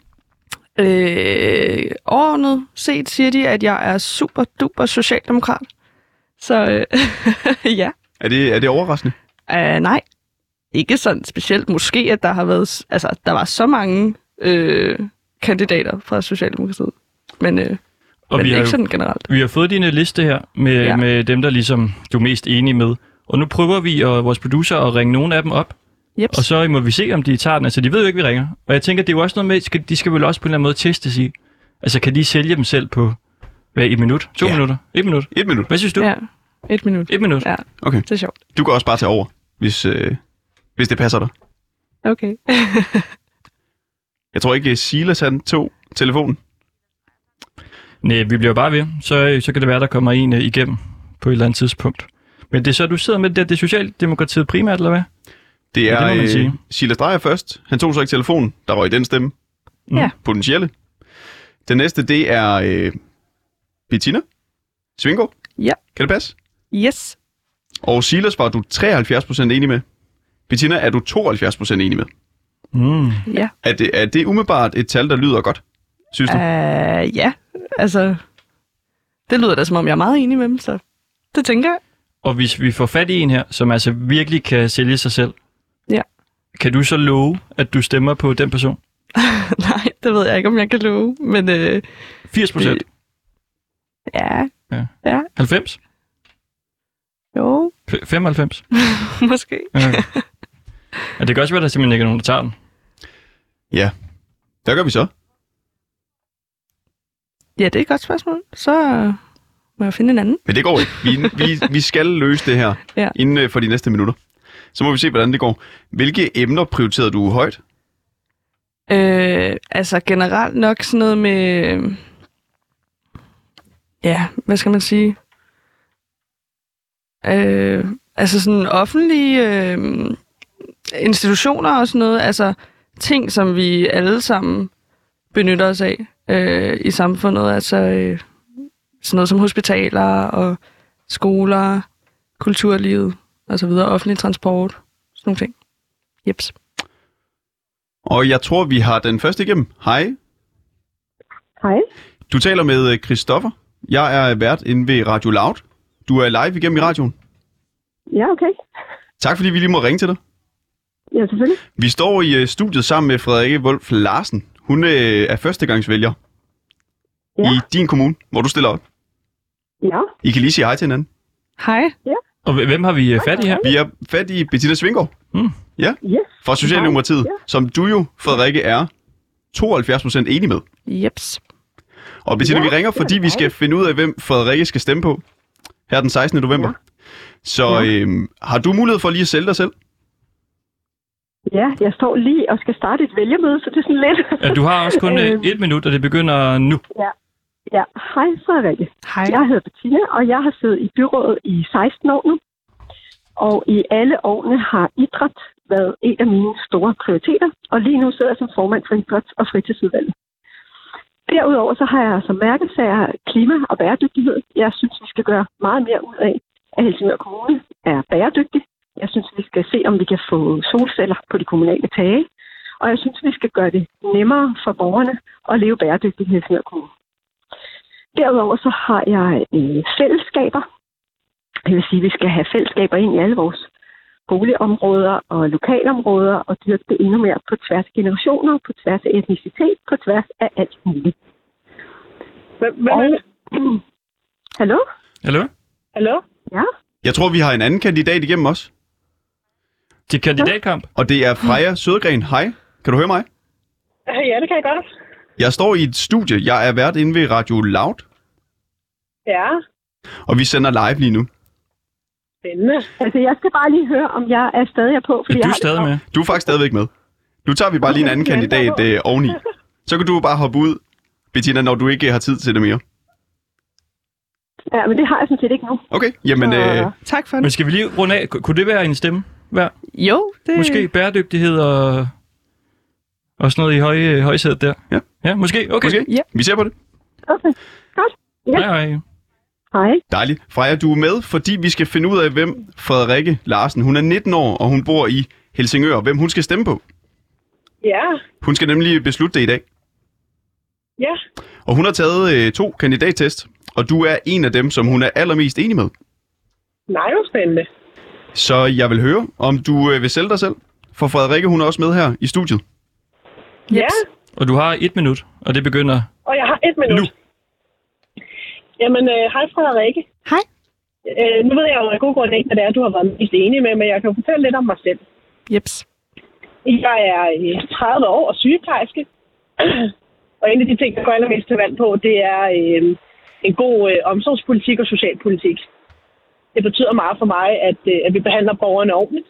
Øh, overordnet set siger de, at jeg er super duper socialdemokrat. Så øh, ja, Er det, er det overraskende? uh, nej. Ikke sådan specielt. Måske, at der har været, altså, der var så mange øh, kandidater fra Socialdemokratiet. Men, øh, Og men vi har, ikke jo, sådan generelt. vi har fået din øh, liste her med, ja. Med dem, der ligesom du er mest enige med. Og nu prøver vi og vores producer at ringe nogle af dem op, Jeps. Og så må vi se, om de tager den. Altså, de ved jo ikke, vi ringer. Og jeg tænker, det er jo også noget med, skal, de skal vel også på en eller anden måde testes i. Altså, kan de sælge dem selv på hvad, et minut? To Ja. minutter? Et minut? Et minut. Hvad synes du? Ja, et minut. Et minut? Ja, Okay. det er sjovt. Du kan også bare tage over, hvis, øh, hvis det passer dig. Okay. Jeg tror ikke, Silas han tog telefonen. Nej, vi bliver bare ved. Så, så kan det være, der kommer en øh, igennem på et eller andet tidspunkt. Men det er så, du sidder med det, der- det er Socialdemokratiet primært, eller hvad? Det Ja, er det må man øh, sige. Silas Dreyer først. Han tog så ikke telefonen. Der var i den stemme. Ja. Potentielle. Den næste, det er øh, Bettina Svingård. Ja. Kan det passe? Yes. Og Silas var du 73% enig med. Bettina er du 72% enig med. Mm. Ja. Er det, er det umiddelbart et tal, der lyder godt, synes du? Uh, ja, altså... Det lyder da, som om jeg er meget enig med dem, så det tænker jeg. Og hvis vi får fat i en her, som altså virkelig kan sælge sig selv, Ja. kan du så love, at du stemmer på den person? Nej, det ved jeg ikke, om jeg kan love, men øh, 80 procent? ja, 90? jo, F- 95? måske. Ja. ja, det kan også være, der simpelthen ikke er nogen, der tager den. Ja. Hvad gør vi så? Ja, det er et godt spørgsmål. Så øh, må jeg finde en anden. Men det går ikke. Vi, vi, vi skal løse det her Ja. inden øh, for de næste minutter. Så må vi se, hvordan det går. Hvilke emner prioriterede du højt? Øh, altså generelt nok sådan noget med... Ja, hvad skal man sige? Øh, altså sådan offentlige øh, institutioner og sådan noget. Altså ting, som vi alle sammen benytter os af øh, i samfundet. Altså øh, sådan noget som hospitaler og skoler, kulturlivet og så videre. Offentlig transport, sådan nogle ting. Jeps. Og jeg tror, vi har den første igennem. Hej. Hej. Du taler med øh, Christoffer. Jeg er vært inde ved Radio Loud. Du er live igennem i radioen. Ja, okay. Tak fordi vi lige må ringe til dig. Ja, selvfølgelig. Vi står i øh, studiet sammen med Frederikke Wolf Larsen. Hun øh, er førstegangsvælger Ja. i din kommune, hvor du stiller op. Ja. I kan lige sige hej til hinanden. Hej. Og hvem har vi øh, fat i her? Vi er fat i Bettina Svinggaard Yes. fra Socialdemokratiet, Ja. som du jo, Frederikke, er 72% enig med. Jeps. Og Bettina, Ja, vi ringer, er fordi vi skal finde ud af, hvem Frederikke skal stemme på her den 16. november. Så øhm, har du mulighed for lige at sælge dig selv? Ja, jeg står lige og skal starte et vælgermøde, så det er sådan lidt... Ja, du har også kun øh, Øhm. et minut, og det begynder nu. Ja, hej Frederikke. Hej. Jeg hedder Bettina, og jeg har siddet i byrådet i 16 år nu. Og i alle årene har idræt været en af mine store prioriteter, og lige nu sidder jeg som formand for idræts- og fritidsudvalget. Derudover så har jeg som mærkesager klima og bæredygtighed. Jeg synes, vi skal gøre meget mere ud af, at Helsingør Kommune er bæredygtig. Jeg synes, vi skal se, om vi kan få solceller på de kommunale tage. Og jeg synes, vi skal gøre det nemmere for borgerne at leve bæredygtigt i Helsingør Kommune. Derudover så har jeg øh, fællesskaber. Det vil sige, at vi skal have fællesskaber ind i alle vores boligområder og lokalområder og dyrke det endnu mere på tværs af generationer, på tværs af etnicitet, på tværs af alt muligt. Og... Hallo? Hallo? Hallo? Ja? Jeg tror, vi har en anden kandidat igennem os, Til kandidatkamp? og det er Freja Sødgren. Hej, kan du høre mig? Ja, det kan jeg godt. Jeg står i et studie. Jeg er vært inde ved Radio Loud, Ja, og vi sender live lige nu. spændende. Altså, jeg skal bare lige høre, om jeg er stadig på. Er jeg du har- stadig med? Du er faktisk stadigvæk med. Nu tager vi bare lige en anden kandidat øh, oveni. Så kan du bare hoppe ud, Bettina, når du ikke har tid til det mere. Ja, men det har jeg sådan set ikke nu. Okay, jamen Så- øh, Tak for det. Men skal vi lige runde af? Ku- Kunne det være en stemme hver? Jo, det... Måske bæredygtighed og, og sådan noget i høj, højsædet der? Ja. Ja, måske. Okay. måske. Ja. Vi ser på det. Okay, godt. Ja. Hej, hej. Hej. Dejligt. Freja, du er med, fordi vi skal finde ud af, hvem Frederikke Larsen, hun er 19 år, og hun bor i Helsingør, og hvem hun skal stemme på. Ja, Hun skal nemlig beslutte det i dag. ja. Og hun har taget øh, to kandidattest, og du er en af dem, som hun er allermest enig med. Nej, jo spændende. Så jeg vil høre, om du øh, vil sælge dig selv. For Frederikke, hun er også med her i studiet. Ja, Og du har et minut, og det begynder og jeg har et minut. nu. Jamen, øh, hej Frederikke. Hej. Øh, nu ved jeg jo af god grund ikke, hvad det er, du har været mest enig med, men jeg kan fortælle lidt om mig selv. Jeps. Jeg er øh, 30 år og sygeplejerske. og en af de ting, jeg går allermest til valg på, det er øh, en god øh, omsorgspolitik og socialpolitik. Det betyder meget for mig, at, øh, at vi behandler borgerne ordentligt.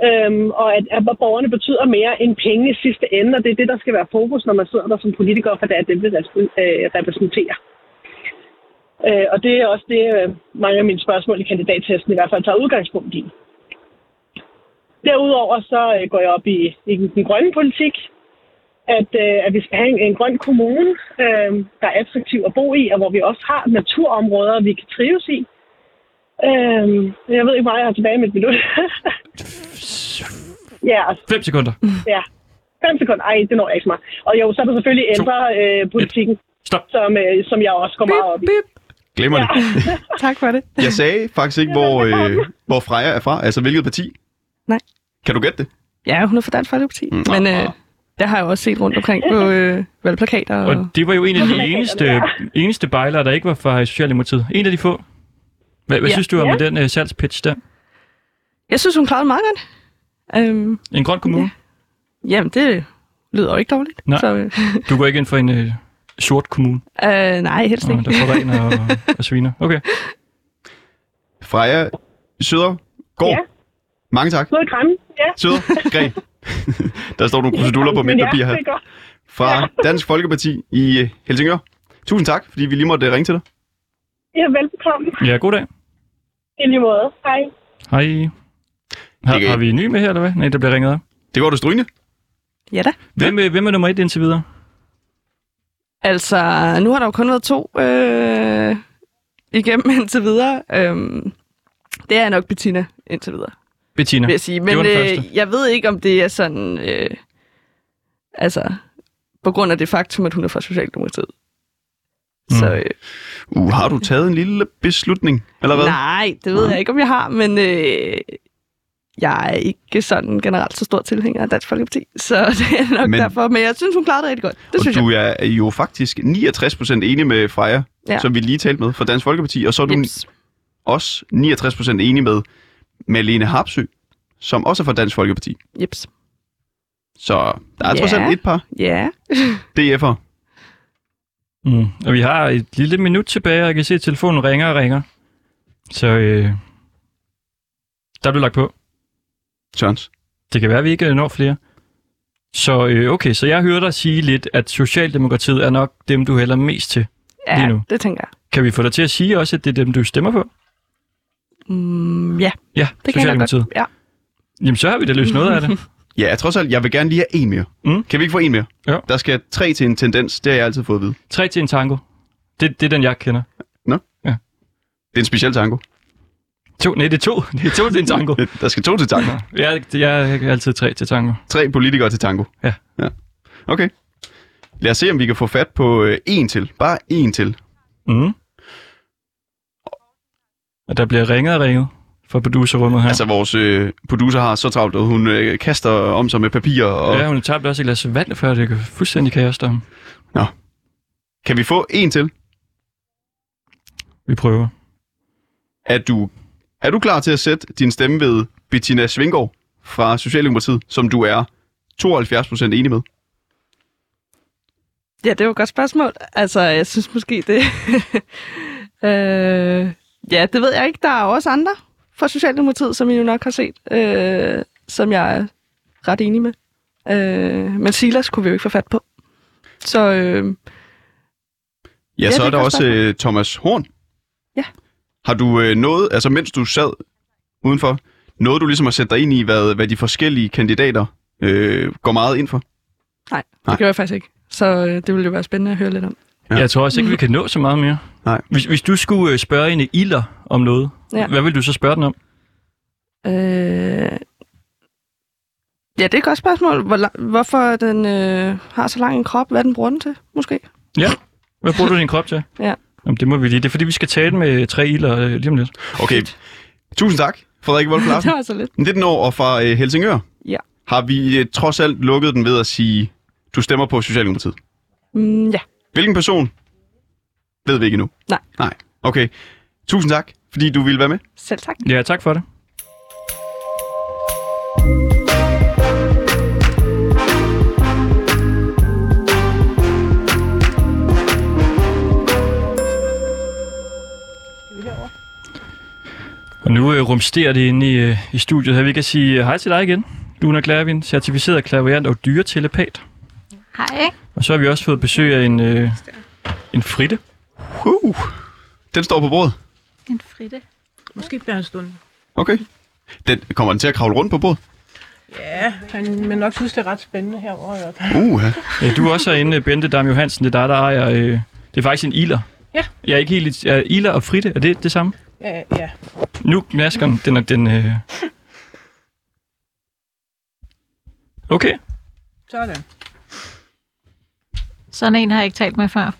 Øhm, og at, at borgerne betyder mere end penge i sidste ende, og det er det, der skal være fokus, når man sidder der som politiker, for det er det, vi øh, repræsenterer. Øh, og det er også det, øh, mange af mine spørgsmål i kandidattesten i hvert fald tager udgangspunkt i. Derudover så øh, går jeg op i, i den grønne politik, at, øh, at vi skal have en, en grøn kommune, øh, der er attraktiv at bo i, og hvor vi også har naturområder, vi kan trives i. Øh, jeg ved ikke meget, jeg har tilbage med et minut. ja, altså, 5 sekunder. ja. Fem sekunder. Ej, det når jeg ikke så meget. Og jo, så er der selvfølgelig ændre øh, politikken, Stop. som, øh, som jeg også går meget op i. Bip. Glemmer det. Tak for det. Jeg sagde faktisk ikke, hvor, øh, hvor Freja er fra. Altså, hvilket parti? Nej. Kan du gætte det? Ja, hun er fra Dansk Folkeparti. Mm. Men øh, det har jeg også set rundt omkring på øh, valgplakater. Og... Og det var jo en af de eneste, eneste bejlere, der ikke var fra Socialdemokratiet. En af de få. Hvad, hvad Ja. synes du om Ja. den uh, salgspitch der? Jeg synes, hun klarede meget godt. Øhm, En grøn kommune? jamen, det lyder jo ikke dårligt. Nej. Så, øh, Du går ikke ind for en uh, sort kommune, øh, nej, helst oh, ikke. der forurener og, og sviner. Okay. Freja Sødergaard. Ja. Mange tak. Noget grimme. Ja. Sødergren. Der står nogle kruseduller på mit ja, papir her. er. Fra Dansk Folkeparti i øh, Helsingør. Tusind tak, fordi vi lige måtte øh, ringe til dig. Ja, velbekomme. Ja, god dag. I lige måde. Hej. Hej. Har, kan- har vi en ny med her, eller hvad? Nej, der bliver ringet op. Det går du strygende. Ja da. Hvem, ja. hvem er nummer et indtil videre? Altså, nu har der jo kun været to øh, igennem indtil videre. Øhm, det er nok Bettina indtil videre, Bettina. vil jeg sige. det Men var den øh, jeg ved ikke, om det er sådan... Øh, altså, på grund af det faktum, at hun er fra Socialdemokratiet. Mm. Så øh, Uh, har du taget en lille beslutning, eller hvad? nej, det ved Nej. jeg ikke, om jeg har, men øh, jeg er ikke sådan generelt så stor tilhænger af Dansk Folkeparti, så det er nok Men- derfor. Men jeg synes, hun klarede det rigtig godt. Det og synes du jeg. er jo faktisk 69% enig med Freja, ja. Som vi lige talte med fra Dansk Folkeparti, og så er du Jeps. også 69% enig med Malene Harpsø, som også er fra Dansk Folkeparti. Jeps. Så der er trods Ja. alt et par Ja. DF'er. Mm. Og vi har et lille minut tilbage, og jeg kan se, at telefonen ringer og ringer. Så øh, der bliver lagt på. Sørens. Det kan være, at vi ikke når flere. Så øh, okay, så jeg hører dig sige lidt, at Socialdemokratiet er nok dem, du hælder mest til. Lige ja, nu. det tænker jeg. Kan vi få dig til at sige også, at det er dem, du stemmer på? Mm, ja, Ja, det kan jeg godt. Socialdemokratiet. Ja. Jamen, så har vi da løst noget af det. Ja, trods alt, jeg vil gerne lige have en mere. Mm. Kan vi ikke få en mere? Jo. Der skal tre til en tendens, det har jeg altid fået at vide. Tre til en tango. Det, det er den, jeg kender. Det er en speciel tango. To, nej, det er to. Det er to til en tango. Der skal to til tango. Jeg, jeg er altid tre til tango. Tre politikere til tango. Ja. ja. Okay. Lad os se, om vi kan få fat på øh, en til. Bare en til. Mm. Og der bliver ringet og ringet fra producerrummet her. Altså, vores øh, producer har så travlt, at hun øh, kaster om sig med papir. Og... Ja, hun tabte også et glas vand før, det kan fuldstændig kaos der. Kan vi få en til? Vi prøver. Er du, er du klar til at sætte din stemme ved Bettina Svinggaard fra Socialdemokratiet, som du er 72% enig med? Ja, det var et godt spørgsmål. Altså, jeg synes måske det... øh, ja, det ved jeg ikke. Der er også andre fra Socialdemokratiet, som I jo nok har set, øh, som jeg er ret enig med. Øh, men Silas kunne vi jo ikke få fat på. Så øh, Ja, Ja, så er er der også øh, Thomas Horn. Ja. Har du øh, noget, altså mens du sad udenfor, noget du ligesom har sætte dig ind i, hvad, hvad de forskellige kandidater øh, går meget ind for? nej, det Nej. gør jeg faktisk ikke. Så øh, det ville jo være spændende at høre lidt om. Ja. Ja. Jeg tror også ikke, vi kan nå så meget mere. Nej. Hvis, hvis du skulle øh, spørge en ilder om noget, ja. Ja. hvad vil du så spørge den om? Øh, ja, det er et godt spørgsmål. Hvor, la- hvorfor den øh, har så lang en krop? Hvad den bruger den til, måske? Hvad bruger du din krop til? Ja. Jamen, det må vi lige. Det er fordi, vi skal tale med tre ilder øh, lige om lidt. Okay, tusind tak, Frederik Wolf det Larsen. var så lidt. 19 år og fra øh, Helsingør. Ja. Har vi øh, trods alt lukket den ved at sige, du stemmer på Socialdemokratiet? Mm, ja. Hvilken person? Ved vi ikke endnu. Nej. Nej. Okay. Tusind tak, fordi du ville være med. Selv tak. Ja, tak for det. Og nu øh, rumsterer det inde i, øh, i studiet her. Vi kan sige øh, hej til dig igen. Luna Klavin, certificeret klaviant og dyretelepat. Hej. Og så har vi også fået besøg af en, øh, en fritte. Uh, den står på bordet. En fritte. Måske bliver han stående. Okay. Den, kommer den til at kravle rundt på bordet? Ja, han vil nok synes, det er ret spændende herovre. Uh, ja. Du er også herinde, Bente Dam Johansen. Det er dig, der ejer... Øh, det er faktisk en iler. Ja. Jeg er ikke helt... Ja, iler og Fritte, er det det samme? Ja, ja. Nu knasker den. Den er den... Øh... Okay. Sådan. Sådan en har jeg ikke talt med før.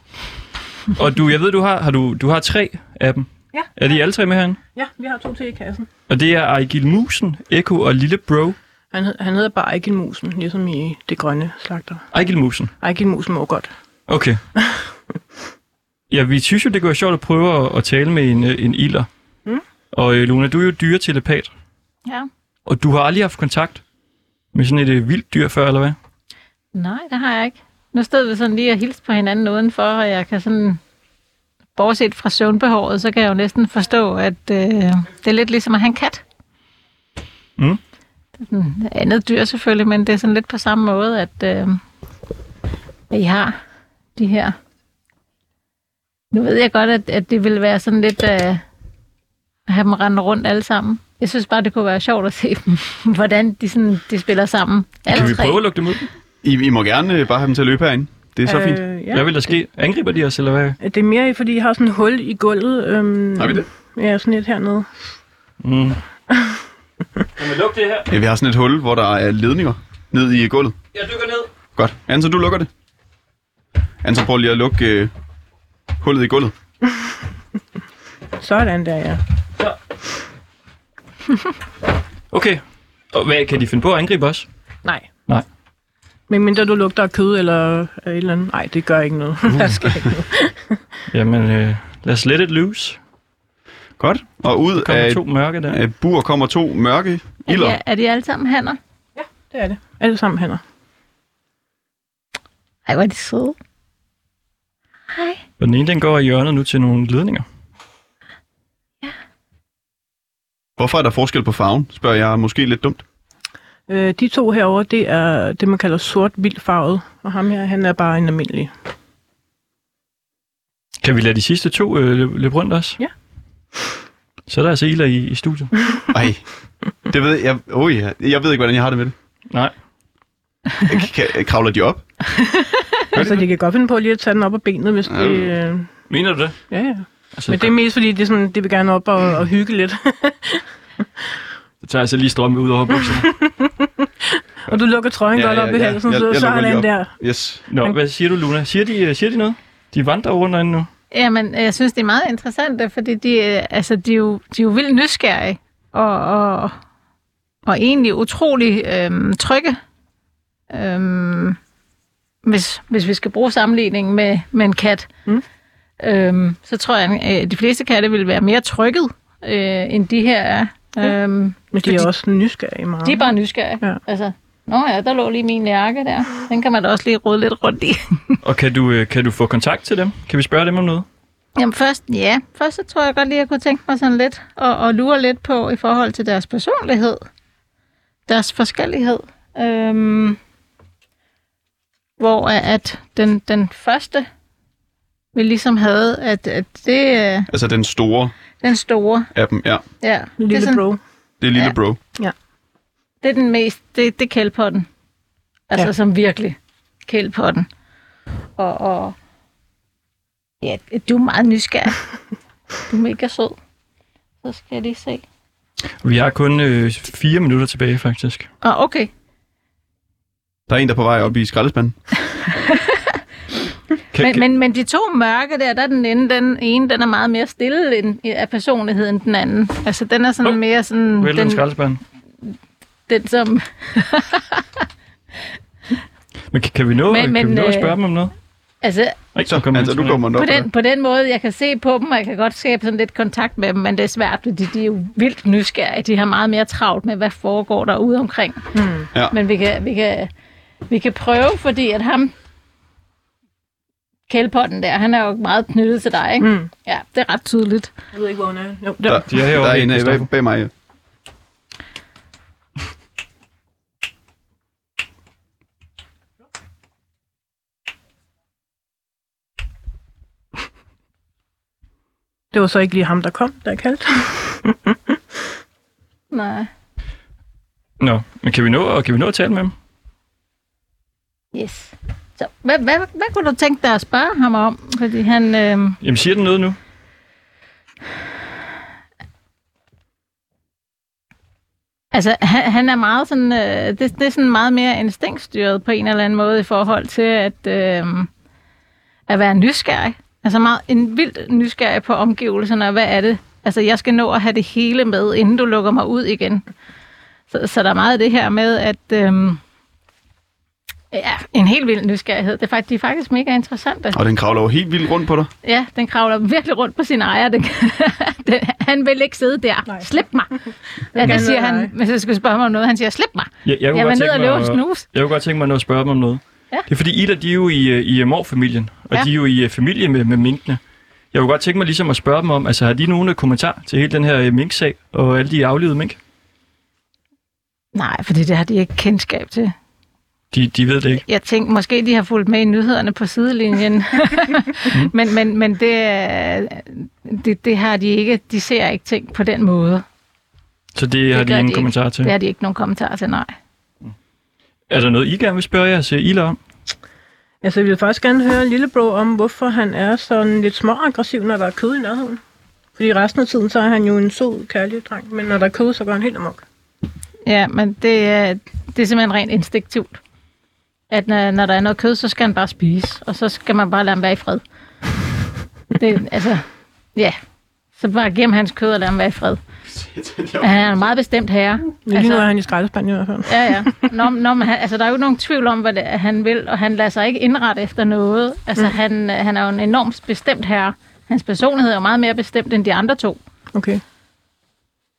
Og du, jeg ved, du har, har du, du har tre af dem. Ja. Er de alle tre med herinde? Ja, vi har to til i kassen. Og det er Ejgil Musen, Eko og Lille Bro. Han, hed- han hedder bare Ejgil Musen, ligesom i det grønne slagter. Ejgil Musen. Ejgil Musen må godt. Okay. Ja, vi synes jo, det kunne være sjovt at prøve at, at tale med en, øh, en ilder. Mm. Og øh, Luna, du er jo dyretelepat, Ja. og du har aldrig haft kontakt med sådan et øh, vildt dyr før, eller hvad? Nej, det har jeg ikke. Nu stod vi sådan lige og hilste på hinanden udenfor, og jeg kan sådan, bortset fra søvnbehovet, så kan jeg jo næsten forstå, at øh, det er lidt ligesom at have en kat. Mm. Det er andet dyr selvfølgelig, men det er sådan lidt på samme måde, at, øh, at I har de her. Nu ved jeg godt, at, at det ville være sådan lidt øh, at have dem rende rundt alle sammen. Jeg synes bare, det kunne være sjovt at se dem, hvordan de, sådan, de spiller sammen. Alle Kan vi tre. prøve at lukke dem ud? I, I må gerne øh, bare have dem til at løbe herinde. Det er så fint. Øh, ja. Hvad vil der ske? Angriber de os, eller hvad? Det er mere, fordi jeg har sådan et hul i gulvet. Øhm, Har vi det? Ja, sådan et hernede. Mm. Kan vi lukke det her? Ja, vi har sådan et hul, hvor der er ledninger ned i gulvet. Jeg dykker ned. Godt. Anton, du lukker det. Anton, prøv lige at lukke øh, hullet i gulvet. Sådan der, ja. Okay. Og hvad, kan de finde på at angribe os? Nej. Nej. Men mindre du lugter af kød eller af et eller andet. Nej, det gør ikke noget. Der sker ikke noget. Jamen, øh, lad os let it loose. Godt. Og ud Der kommer af, to mørke der. af bur kommer to mørke Er ilder. de, er de alle sammen hanner? Det er det. Alle sammen hænder. Ej, hvor er de søde. Hej. Og den ene, den går i hjørnet nu til nogle ledninger. Hvorfor er der forskel på farven, spørger jeg måske lidt dumt. Øh, de to herover, det er det, man kalder sort vildfarvet. Og ham her, han er bare en almindelig. Kan vi lade de sidste to øh, løbe, løbe rundt også? Ja. Så er der altså iler i, i studiet. Ej, det ved jeg. Oh, ja. Jeg ved ikke, hvordan jeg har det med det. Nej. Kan, kravler de op? Altså, de kan godt finde på lige at tage den op af benet, hvis Ja. det... Øh, Mener du det? ja, ja. Altså, Men det er mest, fordi det er sådan, det vil gerne op og, og hygge lidt. det tager altså lige strømme ud over bukserne. og du lukker trøjen Ja, godt ja, op i ja. halsen, Jeg- så, jeg så er op. der. Yes. Nå, hvad siger du, Luna? Siger de, øh, siger de noget? De vandrer rundt derinde nu. Jamen, jeg synes, det er meget interessant, fordi de, øh, altså, de, er, jo, de er jo vildt nysgerrige og, og, og egentlig utrolig øhm, trygge. Øhm, hvis, hvis vi skal bruge sammenligning med, med en kat, Mm. øhm, så tror jeg, at de fleste katte vil være mere trykket, øh, end de her er. Øhm, Men de er også nysgerrige meget. de er bare nysgerrige. Ja. Altså, Nå ja, der lå lige min jakke der. Den kan man da også lige rode lidt rundt i. Og kan du, øh, kan du få kontakt til dem? Kan vi spørge dem om noget? Jamen først, ja. Først så tror jeg godt lige, at jeg kunne tænke mig sådan lidt og, og lure lidt på i forhold til deres personlighed. Deres forskellighed. Øhm, hvor at den, den første, vi ligesom havde, at, at det er Altså den store den store. af dem, ja. Ja, det, Lille er sådan, bro. Det er lille Ja. bro. det er den mest, det, det er kældpotten. Altså Ja. ja. som virkelig kældpotten. Og, og ja, du er meget nysgerrig. Du er mega sød. Så skal jeg lige se. Vi har kun øh, fire minutter tilbage, faktisk. Oh, okay. Der er en, der er på vej op i skraldespanden. Kan, Men, kan, men, men de to mørke der, der er den ene, den ene, den er meget mere stille end, af personligheden den anden. Altså, den er sådan oh, mere sådan... En Den, skraldespand. den som... Men kan, kan vi nå, Men- men, men, kan vi nå at øh, spørge dem om noget? Altså, Nej, Så, kommer altså, den du kommer på nok. den, på den måde, jeg kan se på dem, og jeg kan godt skabe sådan lidt kontakt med dem, men det er svært, fordi de er jo vildt nysgerrige. De har meget mere travlt med, hvad foregår der ude omkring. Hmm. Ja. Men vi kan, vi, kan, vi kan prøve, fordi at ham, kælpotten der, han er jo meget knyttet til dig, ikke? Mm. Ja, det er ret tydeligt. Jeg ved ikke, hvor hun er. Jo, Der, der. De er herovre, der er en Christoffer. bag, bag mig. Det var så ikke lige ham, der kom, der kaldte. Nej. Nå, men kan vi nå, kan vi nå at tale med ham? Yes. Så hvad, hvad, hvad kunne du tænke dig at spørge ham om? Fordi han... Øh, Jamen, siger den noget nu? altså, han, han er meget sådan... Øh, det, det er sådan meget mere instinktstyret på en eller anden måde i forhold til at, øh, at være nysgerrig. Altså meget en vildt nysgerrig på omgivelserne, og hvad er det? Altså, jeg skal nå at have det hele med, inden du lukker mig ud igen. Så, så der er meget af det her med, at... Øh, Ja, en helt vild nysgerrighed. Det er faktisk, de er faktisk mega interessante. Og den kravler jo helt vildt rundt på dig. Ja, den kravler virkelig rundt på sin ejer. Den, den, han vil ikke sidde der. Nej. Slip mig. Ja, der siger han, hvis jeg skal spørge mig om noget, han siger, slip mig. Jeg, jeg, kunne Jeg godt vil ned tænke og løbe snus. Jeg kunne godt tænke mig at spørge dem om noget. Ja. Det er fordi Ida, de er jo i, øh, i Mor-familien, og Ja. de er jo i øh, familie med, med minkene. Jeg kunne godt tænke mig ligesom at spørge dem om, altså har de nogen kommentar til hele den her øh, mink-sag og alle de aflevede mink? Nej, fordi det har de ikke kendskab til. De, de ved det ikke. Jeg tænkte, måske de har fulgt med i nyhederne på sidelinjen. men men, men det, er- det, det har de ikke. De ser ikke ting på den måde. Så det, det har de ingen de ikke. kommentar til. Det har de ikke nogen kommentar til, nej. Er der noget, I gerne vil spørge jeres Ila om? Altså, jeg vil faktisk gerne høre Lillebror om, hvorfor han er sådan lidt småaggressiv, når der er kød i nærheden. Fordi resten af tiden, så er han jo en sød, kærlig dreng, men når der er kød, så går han helt amok. Ja, men det, er- det er simpelthen rent instinktivt. At når, når der er noget kød, så skal han bare spise, og så skal man bare lade ham være i fred. Det, altså, ja. Så bare gem hans kød og lade ham være i fred. Men han er en meget bestemt herre. Lige altså, nu er han i skraldespanden i hvert fald. Ja, ja. Nå, nå, men han, altså, der er jo ikke nogen tvivl om, hvad det er, han vil, og han lader sig ikke indrette efter noget. Altså, mm. han, han er jo en enormt bestemt herre. Hans personlighed er jo meget mere bestemt end de andre to. Okay.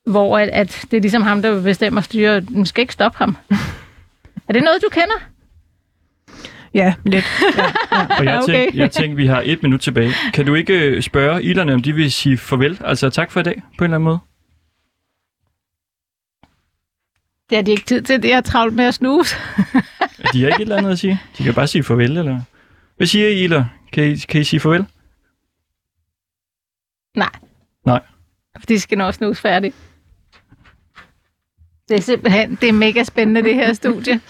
Hvor at, at det er ligesom ham, der bestemmer og styrer, du skal ikke stoppe ham. er det noget, du kender? Ja, lidt. Ja, ja. Og jeg, Okay. tænkte, jeg tænkte, vi har et minut tilbage. Kan du ikke øh, spørge Ilerne, om de vil sige farvel? Altså tak for i dag, på en eller anden måde? Det har de ikke tid til, det er travlt med at snuse. De har ikke et eller andet at sige. De kan bare sige farvel, eller? Hvad siger I, Ila? Kan I, kan I sige farvel? Nej. Nej. For de skal nå at snuse færdigt. Det er simpelthen, det er mega spændende, det her studie.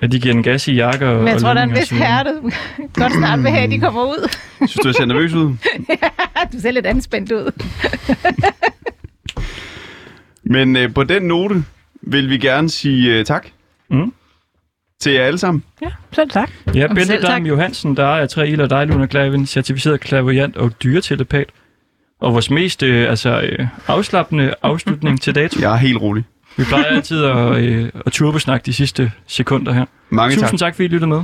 At de giver en gas i jakker og Men jeg og tror, der er en vis herre, du godt snart vil have, at de kommer ud. Synes du, jeg ser nervøs ud? Du ser lidt anspændt ud. Men øh, på den note vil vi gerne sige øh, tak Mm. til jer alle sammen. ja, selv tak. Ja, Jamen, Bente. Dam Johansen, der er tre Ila dig, Luna Klavin, certificeret klaverjant og dyretelepat. Og vores mest øh, altså, øh, afslappende afslutning til dato. Jeg er helt rolig. Vi plejer altid at, øh, at turbosnakke de sidste sekunder her. Mange tak. Tusind tak, fordi I lyttede med.